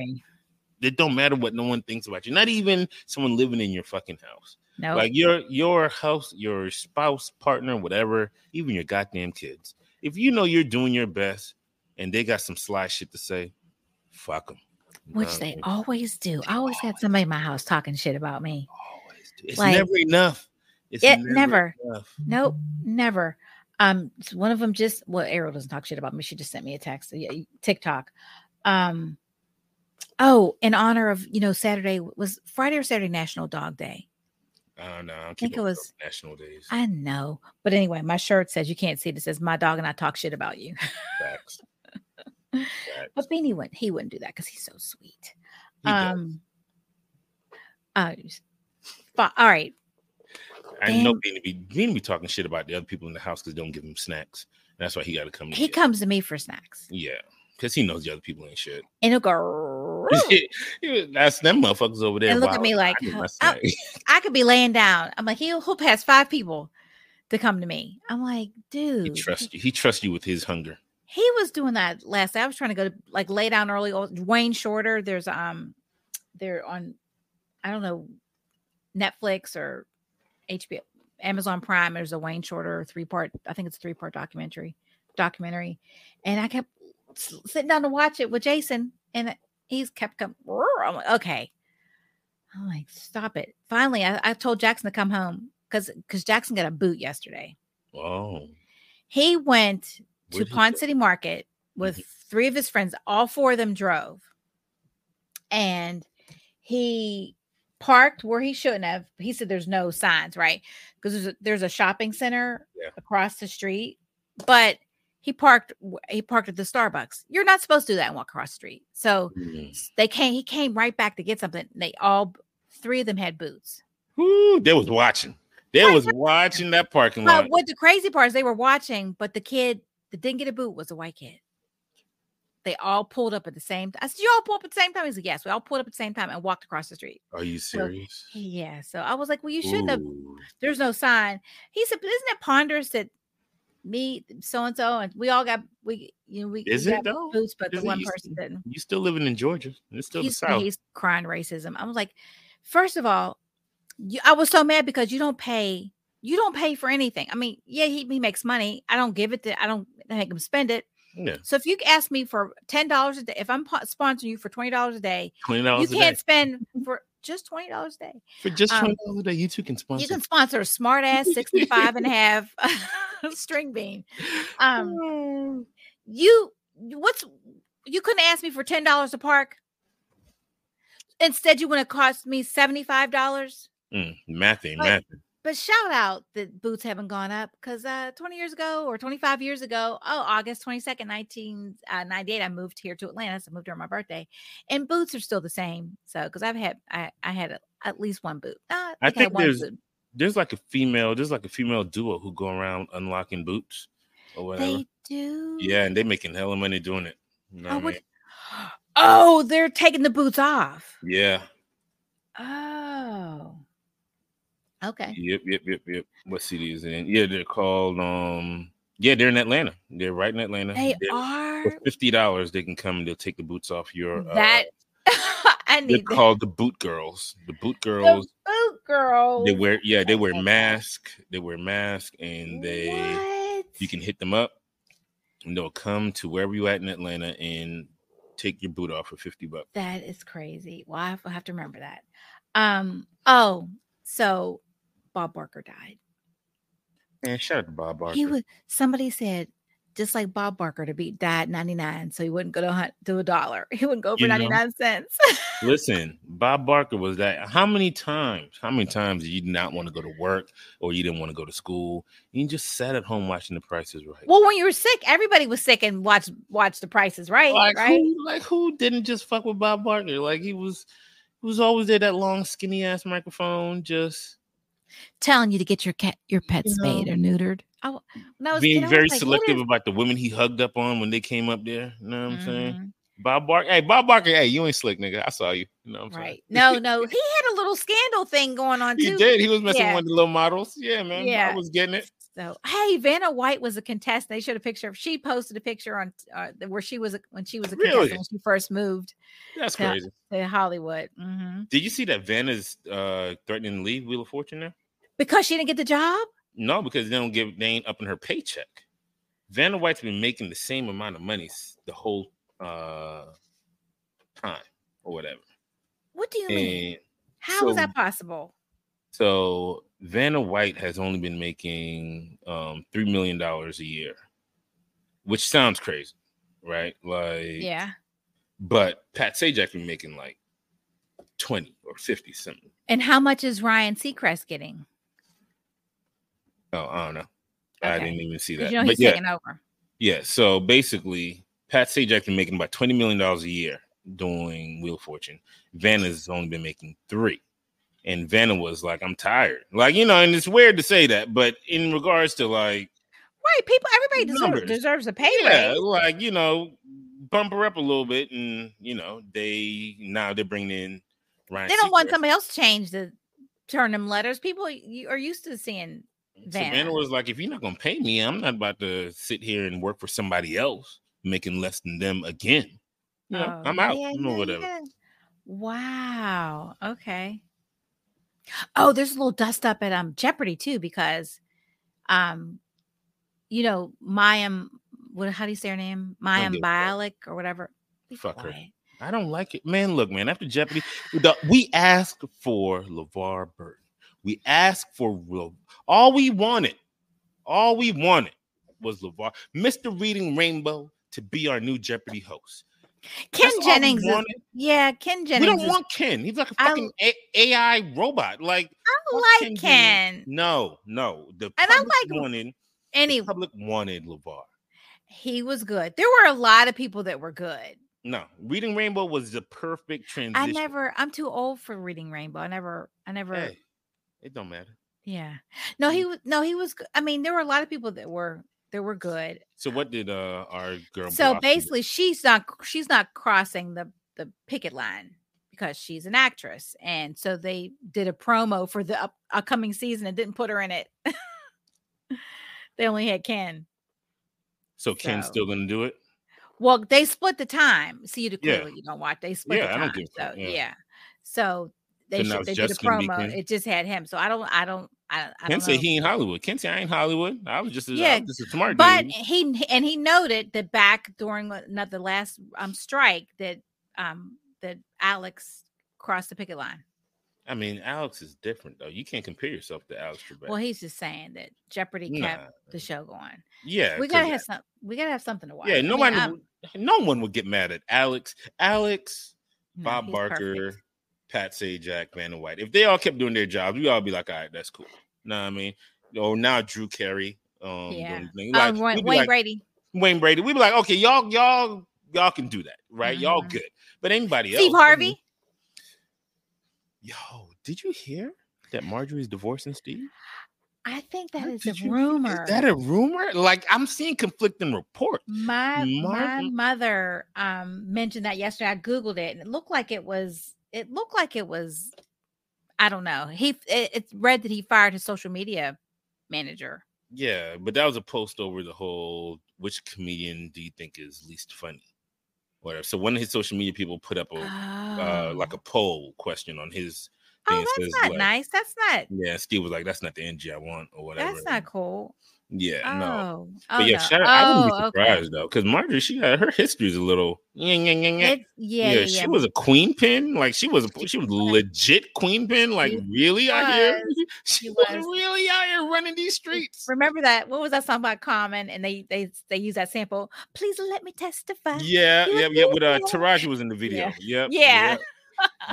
It don't matter what no one thinks about you. Not even someone living in your fucking house. no, Like your your house, your spouse, partner, whatever, even your goddamn kids. If you know you're doing your best, and they got some sly shit to say, fuck them. which they always do. I always had somebody in my house talking shit about me. always do. It's like- never enough. It's It never. enough. Nope, never. Um, one of them just well, Ariel doesn't talk shit about me. She just sent me a text, yeah, TikTok. Um, Oh, in honor of you know Saturday was Friday or Saturday National Dog Day. I don't know. I think it was national days. I know, but anyway, my shirt says you can't see it. It says my dog and I talk shit about you. Facts. Facts. But Beanie wouldn't. He wouldn't do that because he's so sweet. He um. Uh, all right. I know Beanie be Beanie be talking shit about the other people in the house because they don't give him snacks. That's why he got to come. He comes to me for snacks. Yeah, because he knows the other people ain't shit. And he'll go. That's them motherfuckers over there. And look at me like I, I, could be laying down. I'm like, he'll he'll pass five people to come to me. I'm like, dude. He trusts you. He trusts you with his hunger. He was doing that last. I was trying to go to like lay down early. Wayne Shorter. There's um, they're on, I don't know, Netflix or HBO, Amazon Prime. There's a Wayne Shorter three part. I think it's a three part documentary. Documentary, and I kept sitting down to watch it with Jason, and he's kept coming. Like, okay. I'm like, stop it. Finally, I, I told Jackson to come home because because Jackson got a boot yesterday. Oh. He went to Ponce City Market with mm-hmm. three of his friends. All four of them drove, and he parked where he shouldn't have. He said there's no signs, right? Because there's a, there's a shopping center yeah. across the street, but he parked he parked at the Starbucks. You're not supposed to do that and walk across the street. So mm. they came he came right back to get something. They all three of them had boots. Ooh, they was watching. They was watching that parking lot. But what the crazy part is they were watching, but the kid that didn't get a boot was a white kid. They all pulled up at the same time. I said, You all pulled up at the same time? He said, Yes, we all pulled up at the same time and walked across the street. Are you serious? So, yeah. So I was like, Well, you shouldn't Ooh. have. There's no sign. He said, But isn't it ponderous that me, so and so, and we all got we you know we is we it though? Boots, but is the one person didn't. You still living in Georgia? It's still he's, the South. He's crying racism. I was like, first of all, you, I was so mad because you don't pay. You don't pay for anything. I mean, yeah, he, he makes money. I don't give it to. I don't make him spend it. Yeah. So if you ask me for ten dollars a day, if I'm sponsoring you for twenty dollars a day, twenty dollars you can't spend for just twenty dollars a day. For just um, twenty dollars um, a day, you too can sponsor. You can sponsor a smart ass 65 and a half string bean. Um you what's you couldn't ask me for ten dollars a park. Instead, you want to cost me $75. Mm, mathing, mathing. But shout out that boots haven't gone up because uh, 20 years ago or 25 years ago, oh, August 22nd, 1998, uh, I moved here to Atlanta. So I moved on my birthday. And boots are still the same. So, because I've had, I, I had a, at least one boot. Uh, I, I think there's, boot. there's like a female, there's like a female duo who go around unlocking boots or whatever. They do. Yeah. And they're making hella money doing it. You know oh, what I mean? oh, they're taking the boots off. Yeah. Oh. Okay. Yep, yep, yep, yep. What city is it in? Yeah, they're called um yeah, they're in Atlanta. They're right in Atlanta. They they're, are for fifty dollars. They can come and they'll take the boots off your uh, that I need they're called the boot girls. The boot girls. The boot girls. They wear yeah, they wear mask. They wear mask and they what? you can hit them up and they'll come to wherever you at in Atlanta and take your boot off for 50 bucks. That is crazy. Well, I have to remember that. Um, oh, so Bob Barker died. Man, shout out to Bob Barker. He was somebody said just like Bob Barker to be died 99, so he wouldn't go to, to a dollar. He wouldn't go for you 99 know, cents. listen, Bob Barker was that how many times? How many times did you not want to go to work or you didn't want to go to school? You just sat at home watching the prices right. Well, when you were sick, everybody was sick and watch watch the prices right. Like right? Who, like who didn't just fuck with Bob Barker? Like he was he was always there, that long, skinny ass microphone, just telling you to get your cat your pet you spayed know, or neutered. I, was being kid, very like, selective is- about the women he hugged up on when they came up there. You know what I'm mm-hmm. saying? Bob Barker, hey Bob Barker, hey, you ain't slick, nigga. I saw you. You know what I'm right? No, no, he had a little scandal thing going on too. He did. He was messing yeah. with the little models. Yeah, man. Yeah, I was getting it. So, hey, Vanna White was a contestant. They showed a picture of. She posted a picture on uh, where she was a, when she was a really? contestant when she first moved. That's to, crazy. To Hollywood. Mm-hmm. Did you see that Vanna's uh, threatening to leave Wheel of Fortune now? Because she didn't get the job? No, because they don't give they ain't up in her paycheck. Vanna White's been making the same amount of money the whole uh time or whatever. What do you and mean? How so, is that possible? So Vanna White has only been making um three million dollars a year, which sounds crazy, right? Like yeah, but Pat Sajak been making like 20 or 50 something. And how much is Ryan Seacrest getting? Oh, I don't know. I didn't even see that. You know but he's yeah, taking over. yeah. So basically, Pat Sajak been making about 20 million dollars a year doing Wheel of Fortune. Vanna's only been making three. And Vanna was like, I'm tired. Like, you know, and it's weird to say that, but in regards to like, Right. People, everybody deserve, Numbers. deserves a pay yeah, raise. like, you know, bump her up a little bit. And, you know, they now they're bringing in Ryan. They don't want somebody else to change the turn them letters. People you are used to seeing Savannah Vanna. was like, if you're not gonna pay me, I'm not about to sit here and work for somebody else making less than them again. You know, Oh, I'm out. yeah, you know, whatever. yeah. Wow. Okay. Oh, there's a little dust up at um Jeopardy too because um you know Mayim what how do you say her name? Mayim. Bialik or whatever. Fuck her. I don't like it, man. Look, man. After Jeopardy, we asked for LeVar Burton. We asked for All we wanted, all we wanted was LeVar, Mr. Reading Rainbow, to be our new Jeopardy host. Ken That's Jennings is, yeah, Ken Jennings. We don't is, want Ken. He's like a I- fucking A- AI robot. Like, I like Ken Ken. No, no. The I public like- wanted. The Anyway, public wanted LeVar. he was good. There were a lot of people that were good. No, Reading Rainbow was the perfect transition. I never I'm too old for reading Rainbow. I never I never Hey, it don't matter. yeah. No, Mm. he was no, he was I mean, there were a lot of people that were that were good. So what did uh our girl? So basically she's not she's not crossing the the picket line because she's an actress. And so they did a promo for the up, upcoming season and didn't put her in it. they only had Ken. so Ken's so- still gonna do it. Well, they split the time. See, you Yeah. clearly you don't watch. They split Yeah, the I don't give so yeah. yeah. So they should, they did a just gonna be promo. It just had him. So I don't I don't I, I Ken don't said he ain't Hollywood. Ken said I ain't Hollywood. I was just a, Yeah, just a smart but dude. he and he noted that back during another last um strike that um that Alex crossed the picket line. I mean, Alex is different though. You can't compare yourself to Alex Trebek. Well, he's just saying that Jeopardy Nah. kept the show going. yeah, we gotta have some. We gotta have something to watch. Yeah, I mean, nobody, would- no one would get mad at Alex. Alex, no, Bob Barker, perfect. Pat Sajak, Vanna White. If they all kept doing their jobs, we all be like, all right, that's cool. Know what I mean? Or now Drew Carey. Um, Yeah. doing things. Oh, Wayne, Wayne like, Brady. Wayne Brady. We'd be like, okay, y'all, y'all, y'all can do that, right? Y'all Mhm. good. But anybody else, Steve I mean, Harvey. yo, did you hear that Marjorie's divorcing Steve? I think that is a you rumor. Is that a rumor? Like I'm seeing conflicting reports. my my mother um mentioned that yesterday. I googled it, and it looked like it was. It looked like it was. I don't know. He it, it's read that he fired his social media manager. Yeah, but that was a post over the whole which comedian do you think is least funny? Whatever. So one of his social media people put up a uh, like a Oh. poll question on his Oh. It that's says, not like, nice. That's not. Yeah, Steve was like, "That's not the energy I want," or whatever. That's not cool. Yeah, Oh, no. oh But yeah, no. shout out, I wouldn't be Oh, okay. surprised though, because Marjorie, she got her history's a little. Yeah, yeah, yeah, yeah. Yeah, yeah, she was a queen pin. Like she was, a, she was legit queen pin. Like She really out here, she, She was. was. really out here running these streets. Remember that? What was that song about Common? And they they they use that sample. Please let me testify. Yeah, yeah, yeah. With uh. Taraji was in the video. Yeah. Yep. Yeah. yep.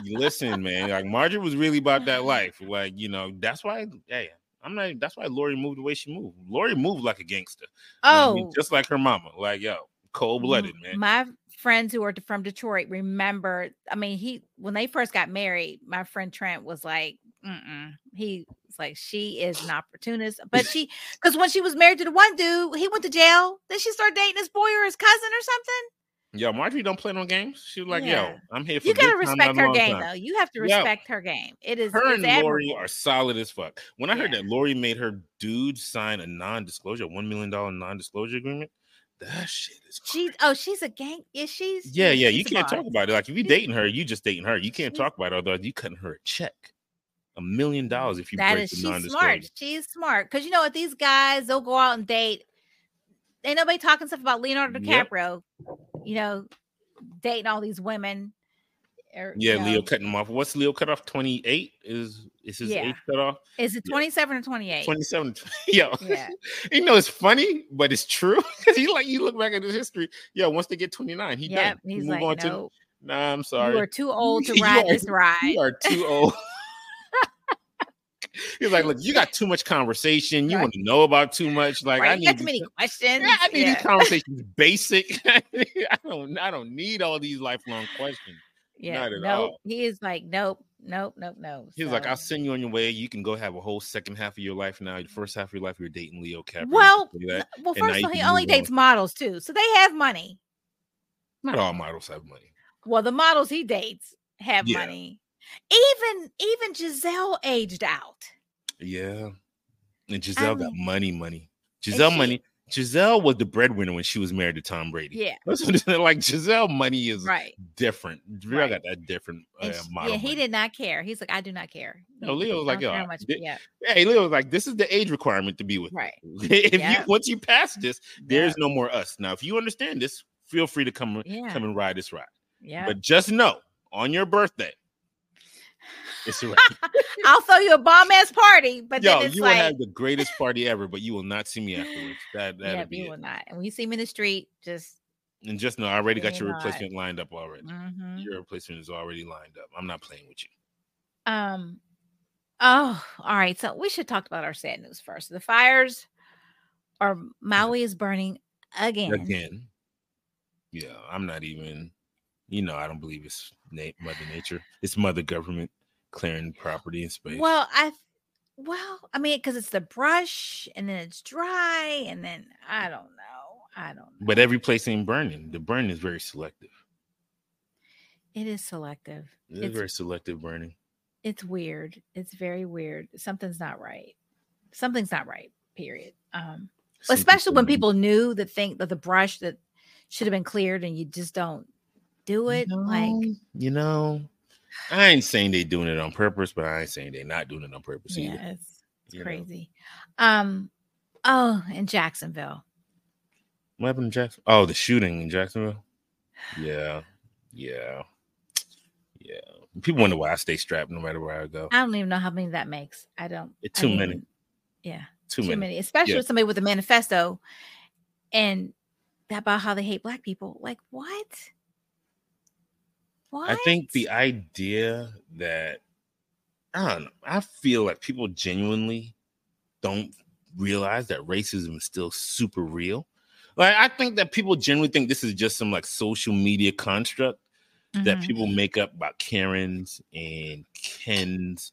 Listen, man, like Marjorie was really about that life. Like you know, that's why. Hey, I'm not. That's why Lori moved the way she moved. Lori moved like a gangster. You know I Oh, just like her mama. Like yo, cold blooded, man. My friends who are from Detroit remember. I mean, he when they first got married, my friend Trent was like, Mm-mm. he was like, she is an opportunist, but she because when she was married to the one dude, he went to jail. Then she started dating his boy or his cousin or something. Yo, Marjorie don't play no games. She was like, Yeah. yo, I'm here for You gotta respect her game time. though. You have to Yeah. respect her game. It is Her and Lori are solid as fuck. When I heard that Lori made her dude sign a non-disclosure, one million dollar non-disclosure agreement, that shit is She's oh, she's a gang. Yeah, she's Yeah, yeah. she's You can't talk about it. Like if you dating her, you just dating her. You can't talk about it. Otherwise, you cutting her a check, a million dollars if you That break is the she's non-disclosure. smart. She's smart because you know what these guys they'll go out and date. Ain't nobody talking stuff about Leonardo Yep. You know, dating all these women or, Yeah, you Leo cutting him off. What's Leo cut off? 28 is is his Yeah. eighth cut off? Is it yeah. 27 or 28? 27. Yo, Yeah. you know it's funny, but it's true. Because he like you look back at his history. Yo, once they get 29, he Yep. done. He He's move like, on to no, nah, I'm sorry. you are too old to ride are- this ride. You are too old. He's like, look, you got too much conversation. You Right. want to know about too much. Like, right? I need too many questions. Yeah, I need yeah. these conversations basic. I don't I don't need all these lifelong questions. Yeah, Not at nope. all. He is like, nope, nope, nope, no. He's like, I'll send you on your way. You can go have a whole second half of your life now. The first half of your life, you're dating Leo Capri. Well, well, first of all, he only dates models too, so they have money. Not all models have money. Well, the models he dates have Yeah. money. Even even Gisele aged out. Yeah. And Gisele got mean- money, money. Gisele she- money. Gisele was the breadwinner when she was married to Tom Brady. Yeah, That's what I'm like Gisele money is right. different. Gisele Right. got that different uh, And sh- model. yeah, he money. did not care. He's like, I do not care. No, Leo was like, yo, I much- did- yeah, Hey, Leo was like, this is the age requirement to be with. right. if Yeah. you once you pass this, there's Yeah, no more us. Now, if you understand this, feel free to come yeah, come and ride this ride. yeah. But just know, on your birthday, it's wrap. I'll throw you a bomb ass party, but Yo, then it's you will like, have the greatest party ever, but you will not see me afterwards. That yeah, be you it. will not. And when you see me in the street, just And just know, I already got your not. replacement lined up already. mhm. Your replacement is already lined up. I'm not playing with you. Um. Oh, all right. So we should talk about our sad news first. The fires, or Maui is burning again. Again, yeah, I'm not even. You know, I don't believe it's na- Mother Nature. It's Mother Government clearing property and space. Well, I, well, I mean, because it's the brush, and then it's dry, and then I don't know. I don't know. But every place ain't burning. The burn is very selective. it is selective. It is It's very selective burning. it's weird. It's very weird. Something's not right. Something's not right. Period. Um, Some especially when people knew the thing that the brush that should have been cleared, and you just don't do it. Like, you know, I ain't saying they doing it on purpose, but I ain't saying they not doing it on purpose yeah, either. it's, it's you know. crazy. Um, oh, in Jacksonville. What happened in Jackson? Oh, the shooting in Jacksonville. Yeah, yeah, yeah. People wonder why I stay strapped no matter where I go. I don't even know how many that makes. I don't. It's I too many. Yeah, Too, too, many. many. Especially Yeah. with somebody with a manifesto, and that about how they hate black people. Like what? What? I think the idea that I don't know. I feel like people genuinely don't realize that racism is still super real. Like I think that people generally think this is just some like social media construct that Mhm. people make up about Karens and Kens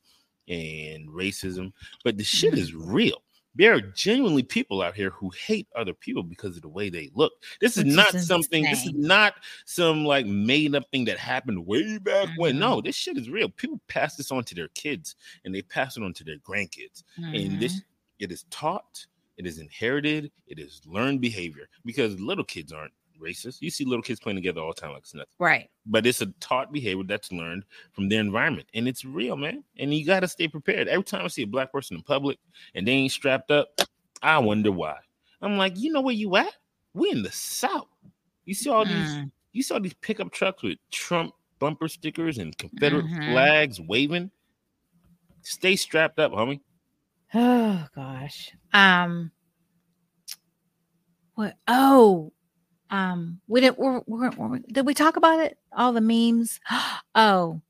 and racism, but the shit Mhm. is real. There are genuinely people out here who hate other people because of the way they look. This is Which is not something, this is not some like made up thing that happened way back when. Mm-hmm. No, this shit is real. People pass this on to their kids and they pass it on to their grandkids. And this Mhm. it is taught, it is inherited, it is learned behavior because little kids aren't racist. You see little kids playing together all the time like it's nothing right. but it's a taught behavior that's learned from their environment and it's real man and you got to stay prepared every time i see a black person in public and they ain't strapped up i wonder why i'm like you know where you at we in the south you see all these Mm. you saw these pickup trucks with trump bumper stickers and confederate Mhm. flags waving stay strapped up homie Oh gosh. Um. What? Oh. Um. We didn't. We're, we're, we're, did we talk about it? All the memes. Oh.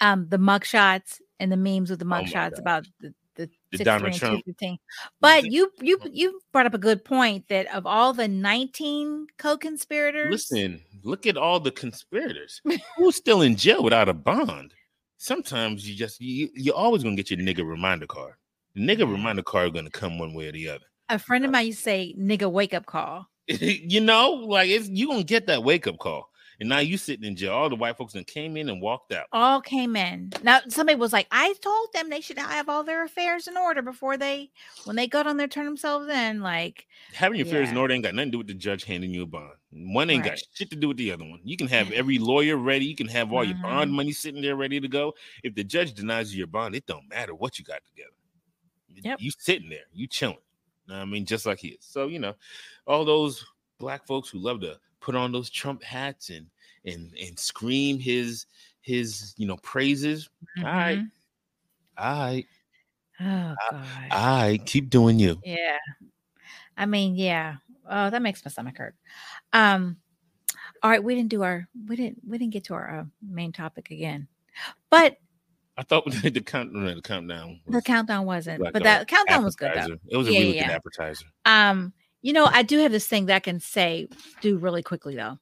Um. The mug shots and the memes with the Oh mug shots about the the. The 6'3" Donald Trump. But you you you brought up a good point that of all the 19 co-conspirators, listen look at all the conspirators who's still in jail without a bond sometimes you just you, you're always gonna get your nigga reminder card the nigga Yeah. reminder card gonna come one way or the other a friend of mine used to say nigga wake up call. you know, like it's you gonna get that wake up call, and now you sitting in jail. All the white folks that came in and walked out. all came in. Now somebody was like, I told them they should have all their affairs in order before they when they got on there turn themselves in. Like, Having your affairs in order ain't got nothing to do with the judge handing you a bond. One ain't got shit to do with the other one. You can have every lawyer ready. You can have all your bond Mhm. money sitting there ready to go. If the judge denies you your bond, it don't matter what you got together. Yep. You sitting there, you chilling. I mean, just like he is. So you know, all those black folks who love to put on those Trump hats and and and scream his his, you know, praises. All right. All right. Oh God. All right. Keep doing you. Yeah. I mean, yeah. Oh, that makes my stomach hurt. Um, all right, we didn't do our we didn't we didn't get to our uh, main topic again. But I thought the countdown, the countdown, the was countdown wasn't. like but that countdown was good though. It was a Yeah, really yeah, good appetizer. Um, you know, I do have this thing that I can say do really quickly though.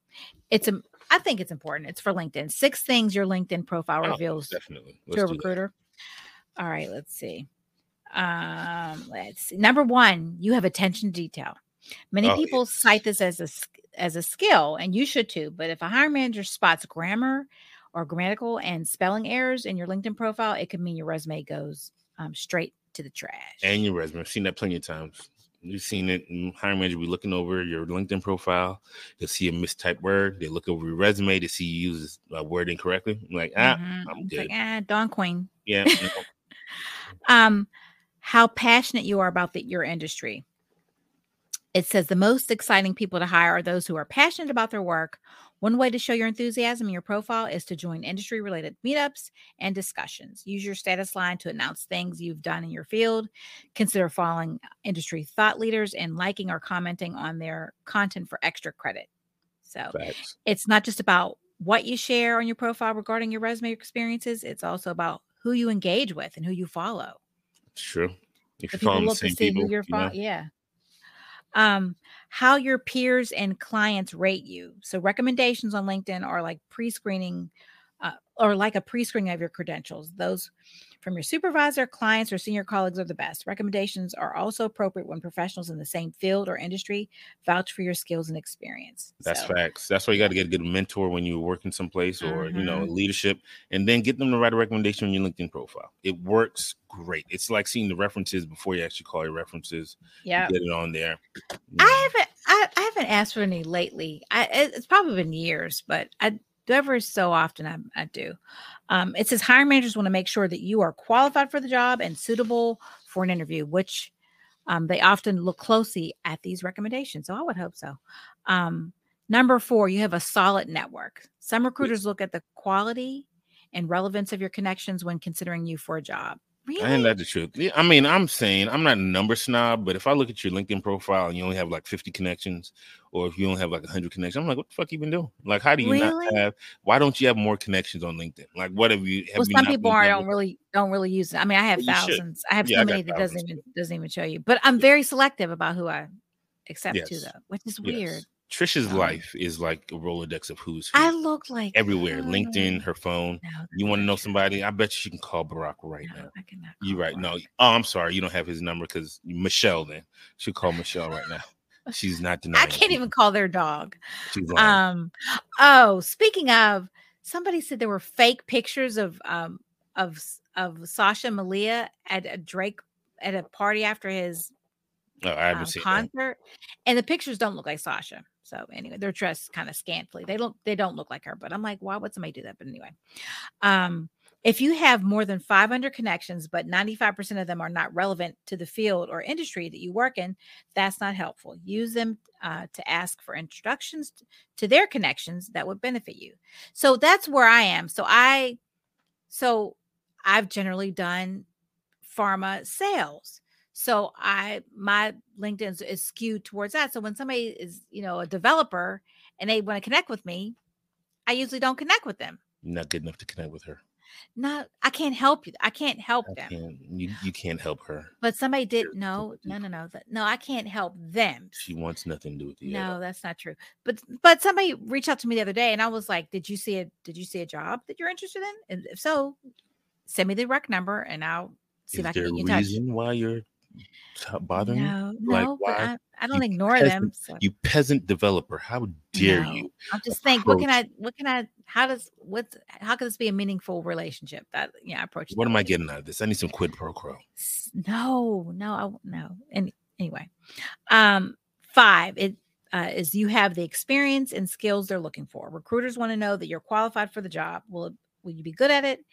It's a I think it's important. It's for LinkedIn. Six things your LinkedIn profile Oh, reveals definitely. to a do that. recruiter. All right, let's see. Um, let's see. Number one, you have attention to detail. Many Oh, people cite this as a as a skill, and you should too. But if a hiring manager spots grammar or grammatical and spelling errors in your LinkedIn profile, it could mean your resume goes um, straight to the trash. And your resume. I've seen that plenty of times. You've seen it. Hiring manager be looking over your LinkedIn profile. They'll see a mistyped word. They look over your resume to see you use a word incorrectly. I'm like, ah, Mhm. I'm It's like, good. ah, Dawn Queen. Yeah. um how passionate you are about the, your industry it says the most exciting people to hire are those who are passionate about their work one way to show your enthusiasm in your profile is to join industry related meetups and discussions use your status line to announce things you've done in your field consider following industry thought leaders and liking or commenting on their content for extra credit so Facts. it's not just about what you share on your profile regarding your resume experiences it's also about who you engage with and who you follow It's true. If people following the same see people, who you're you know. Yeah. Um, how your peers and clients rate you. So recommendations on LinkedIn are like pre-screening, uh, or like a pre-screening of your credentials. Those from your supervisor, clients, or senior colleagues are the best. Recommendations are also appropriate when professionals in the same field or industry vouch for your skills and experience. That's So, facts. That's why you got to get a good mentor when you're working someplace or you know Mhm. leadership, and then get them to write a recommendation on your LinkedIn profile. It works great. It's like seeing the references before you actually call your references. Yeah. Get it on there. you I haven't I, I haven't asked for any lately. I it's probably been years, but I ever so often I, I do. Um, it says hiring managers want to make sure that you are qualified for the job and suitable for an interview, which um, they often look closely at these recommendations. So I would hope so. Um, number four, you have a solid network. Some recruiters look at the quality and relevance of your connections when considering you for a job. Really? And that's the truth. Yeah, I mean, I'm saying I'm not a number snob, but if I look at your LinkedIn profile and you only have like 50 connections, or if you only have like 100 connections, I'm like, what the fuck you been doing? Like, how do you not have? Why don't you have more connections on LinkedIn? Like, what have you? Have well, you some people are don't really don't really use it. I mean, I have Well, you should. thousands. I have Yeah, so I many that doesn't even doesn't even show you. But I'm very selective about who I accept to Yes. though, which is Yes. weird. Trisha's Um, life is like a Rolodex of who's who. I look like everywhere. her. LinkedIn, her phone. No, You want to know somebody? I bet you she can call Barack right No, now. I cannot. You right? No. Oh, I'm sorry. You don't have his number because Michelle. Then she'll call Michelle right now. She's not denying. I can't even call their dog. Um. Oh, speaking of, somebody said there were fake pictures of um of of Sasha Malia at a Drake at a party after his oh, I haven't um, seen that. concert, and the pictures don't look like Sasha. So anyway, they're dressed kind of scantily. They don't they don't look like her. But I'm like, why would somebody do that? But anyway, um, if you have more than 500 connections, but 95% of them are not relevant to the field or industry that you work in, that's not helpful. Use them uh, to ask for introductions to their connections that would benefit you. So that's where I am. So I, so I've generally done pharma sales. So I my LinkedIn is, is skewed towards that. So when somebody is, you know, a developer and they want to connect with me, I usually don't connect with them. Not good enough to connect with her. Not I can't help you. I can't help I them. can't. You, you can't help her. But somebody did no, no, no, no. No, I can't help them. She wants nothing to do with you. No, that's not true. But but somebody reached out to me the other day and I was like, Did you see a did you see a job that you're interested in? And if so, send me the rec number and I'll see Is if I can get you in touch. reason why you're bothering you? No, Like, no, but? I, I don't ignore them. So. You peasant developer. How dare No. you? I'm just think, what can I, what can I, how does, what's, how can this be a meaningful relationship? That, yeah, approach. What am I getting out of this? I need some quid pro quo. No, no, I, no. And anyway, um, five, it uh, is you have the experience and skills they're looking for. Recruiters want to know that you're qualified for the job. Will, will you be good at it?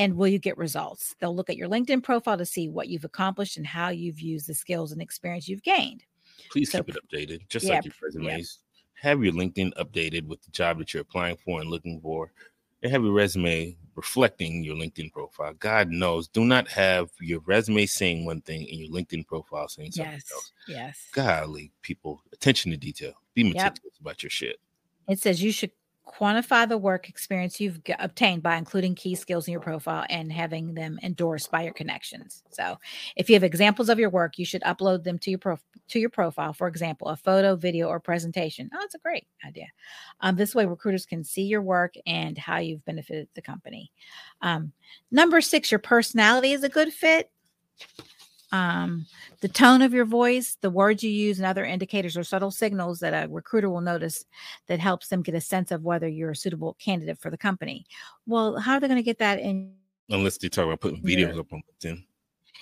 And will you get results? They'll look at your LinkedIn profile to see what you've accomplished and how you've used the skills and experience you've gained. Please So keep it updated, just yeah, like your yeah. resumes. Have your LinkedIn updated with the job that you're applying for and looking for. And have your resume reflecting your LinkedIn profile. God knows, do not have your resume saying one thing and your LinkedIn profile saying something Yes. else. Yes. Golly, people, attention to detail. Be meticulous about your shit. It says you should quantify the work experience you've g- obtained by including key skills in your profile and having them endorsed by your connections. So, if you have examples of your work, you should upload them to your prof- to your profile. For example, a photo, video, or presentation. Oh, that's a great idea. Um, this way, recruiters can see your work and how you've benefited the company. Um, number six, your personality is a good fit. Um, the tone of your voice, the words you use, and other indicators or subtle signals that a recruiter will notice that helps them get a sense of whether you're a suitable candidate for the company. Well, how are they going to get that in? Unless they talk about putting Yeah. videos up on LinkedIn.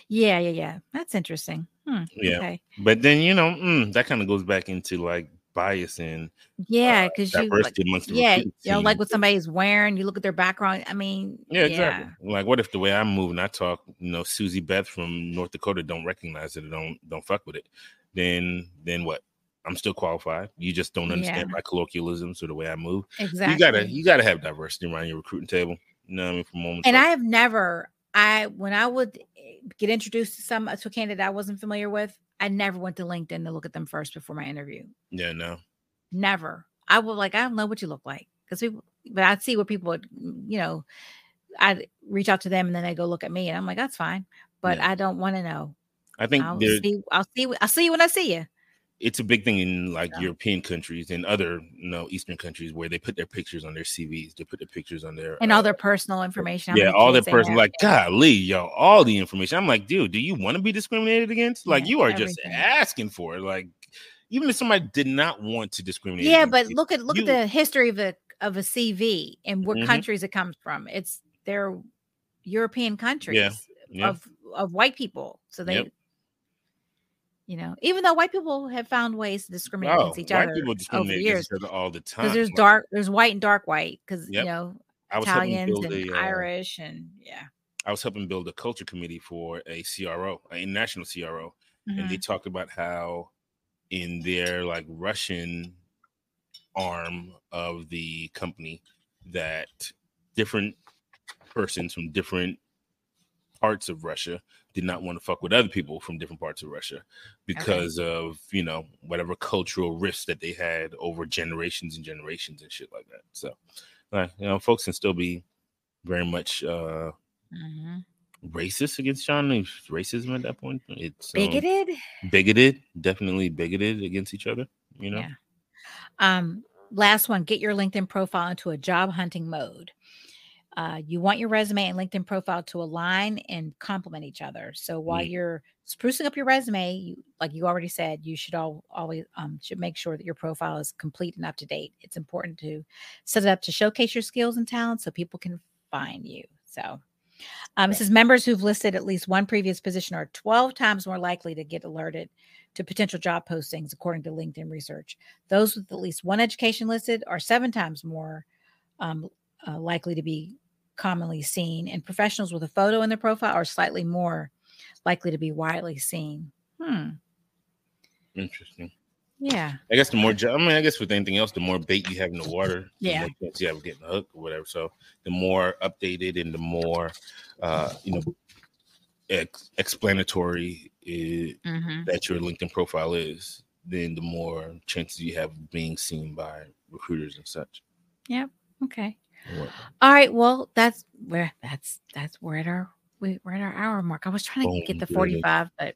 Yeah, yeah, yeah. That's interesting. Hmm, Yeah. Okay. But then, you know, mm, that kind of goes back into like bias and Yeah, uh, because you like, yeah, you know, like what somebody's wearing. You look at their background. I mean, Yeah, exactly. Like, what if the way I'm moving, I talk, you know, Susie Beth from North Dakota don't recognize it, or don't don't fuck with it? Then, then what? I'm still qualified. You just don't understand Yeah. my colloquialisms or the way I move. exactly. You gotta, you gotta have diversity around your recruiting table. You know what I mean? For moments, and like- I have never, I when I would eh, get introduced to some to a candidate I wasn't familiar with, I never went to LinkedIn to look at them first before my interview. yeah, no, Never. I would like, I don't know what you look like. Because people but I'd see what people would, mm, you know, I'd reach out to them and then they go look at me and I'm like, that's fine. But Yeah. I don't want to know. I think I'll see, I'll see I'll see you when I see you. It's a big thing in like Yeah. European countries and other, you know, Eastern countries where they put their pictures on their CVs. They put their pictures on their And uh, all their personal information. yeah, all their kids they person have. like golly, yo, all the information. I'm like, dude, do you want to be discriminated against? Like, Yeah, you are just asking for it. Like, even if somebody did not want to discriminate, Yeah, but you, look at look you- at the history of a of a CV and what Mhm. countries it comes from. It's they're European countries yeah, of of white people. So they Yep. You know, even though white people have found ways to discriminate oh, against each white other people over discriminate against years. each other all the time. Because there's dark, there's white and dark white. Because Yep. you know, I was helping Italians build and a, uh, Irish and yeah. I was helping build a culture committee for a CRO, a national CRO, and Mhm. they talked about how in their like Russian arm of the company that different persons from different parts of Russia did not want to fuck with other people from different parts of Russia because of you know whatever cultural rifts that they had over generations and generations and shit like that. So, like you know, folks can still be very much uh Mhm. racist against John. There's racism at that point. It's um, bigoted. bigoted, definitely bigoted against each other. You know, Yeah. Um, last one, get your LinkedIn profile into a job hunting mode. Uh, you want your resume and LinkedIn profile to align and complement each other. So while Mm. you're sprucing up your resume, you, like you already said, you should all, always um, should make sure that your profile is complete and up to date. It's important to set it up to showcase your skills and talents so people can find you. So um, it says members who've listed at least one previous position are 12 times more likely to get alerted to potential job postings, according to LinkedIn research. Those with at least one education listed are seven times more um, uh, likely to be commonly seen, and professionals with a photo in their profile are slightly more likely to be widely seen. Hmm. interesting. Yeah. I guess the more, I mean, I guess with anything else, the more bait you have in the water, Yeah. the more chance you have of getting a hook or whatever. So the more updated and the more, uh, you know, ex- explanatory i- hmm that your LinkedIn profile is, then the more chances you have of being seen by recruiters and such. Yep. Okay. Whatnot. All right. Well, that's where that's that's we're at our we, we're at our hour mark. I was trying to get the it is. 45, but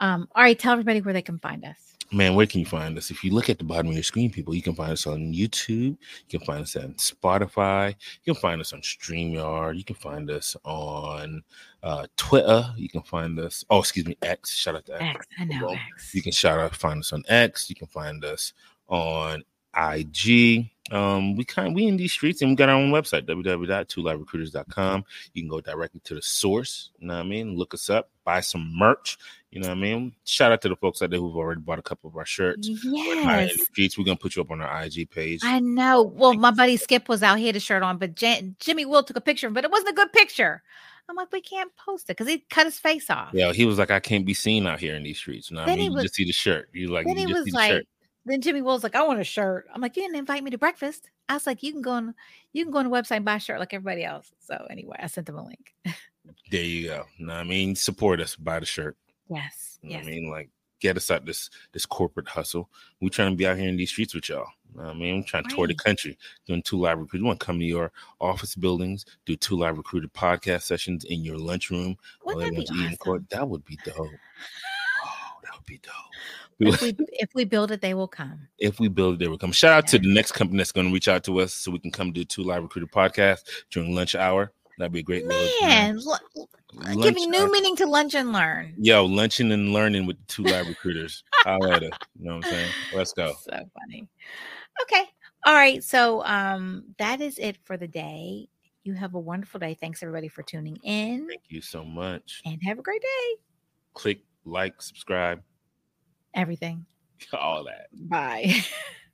um, all right, tell everybody where they can find us. Man, where can you find us? If you look at the bottom of your screen, people, you can find us on YouTube. You can find us on Spotify. You can find us on StreamYard. You can find us on uh, Twitter. You can find us. Oh, excuse me, X. Shout out to X. X. I know X. You can shout out, find us on X. You can find us on IG. Um, we kind of we in these streets and we got our own website, www.twoliverecruiters.com. You can go directly to the source, you know what I mean? Look us up, buy some merch, you know what I mean? Shout out to the folks out there who've already bought a couple of our shirts. We're Yes. streets. We're gonna put you up on our IG page. I know. Well, my buddy Skip was out. here had a shirt on, but Jan- Jimmy Will took a picture, but it wasn't a good picture. I'm like, we can't post it because he cut his face off. yeah, he was like, I can't be seen out here in these streets. You know what I mean? You just see the shirt. You like then you he just was see the like, shirt. Then Jimmy Will's like, I want a shirt. I'm like, you didn't invite me to breakfast. I was like, you can go on, you can go on the website and buy a shirt like everybody else. So anyway, I sent them a link. There you go. No, I mean, support us, buy the shirt. yes. You know Yes. I mean, like get us out this this corporate hustle. We trying to be out here in these streets with y'all. You know I mean, I'm trying to tour the country doing two live recruiters. You want to come to your office buildings, do two live recruited podcast sessions in your lunchroom Wouldn't that be awesome? court. That would be dope. Oh, that would be dope. If we if we build it, they will come. if we build it, they will come. Shout out to the next company that's going to reach out to us so we can come do two live recruiter podcasts during lunch hour. That'd be a great Man, Lunch giving new hour. meaning to lunch and learn. Yo, lunching and learning with two live recruiters. Holla at it. You know what I'm saying? Let's go. So funny. Okay. All right. So um that is it for the day. You have a wonderful day. Thanks everybody for tuning in Thank you so much. and have a great day. Click, like, subscribe, Everything. all that. Bye.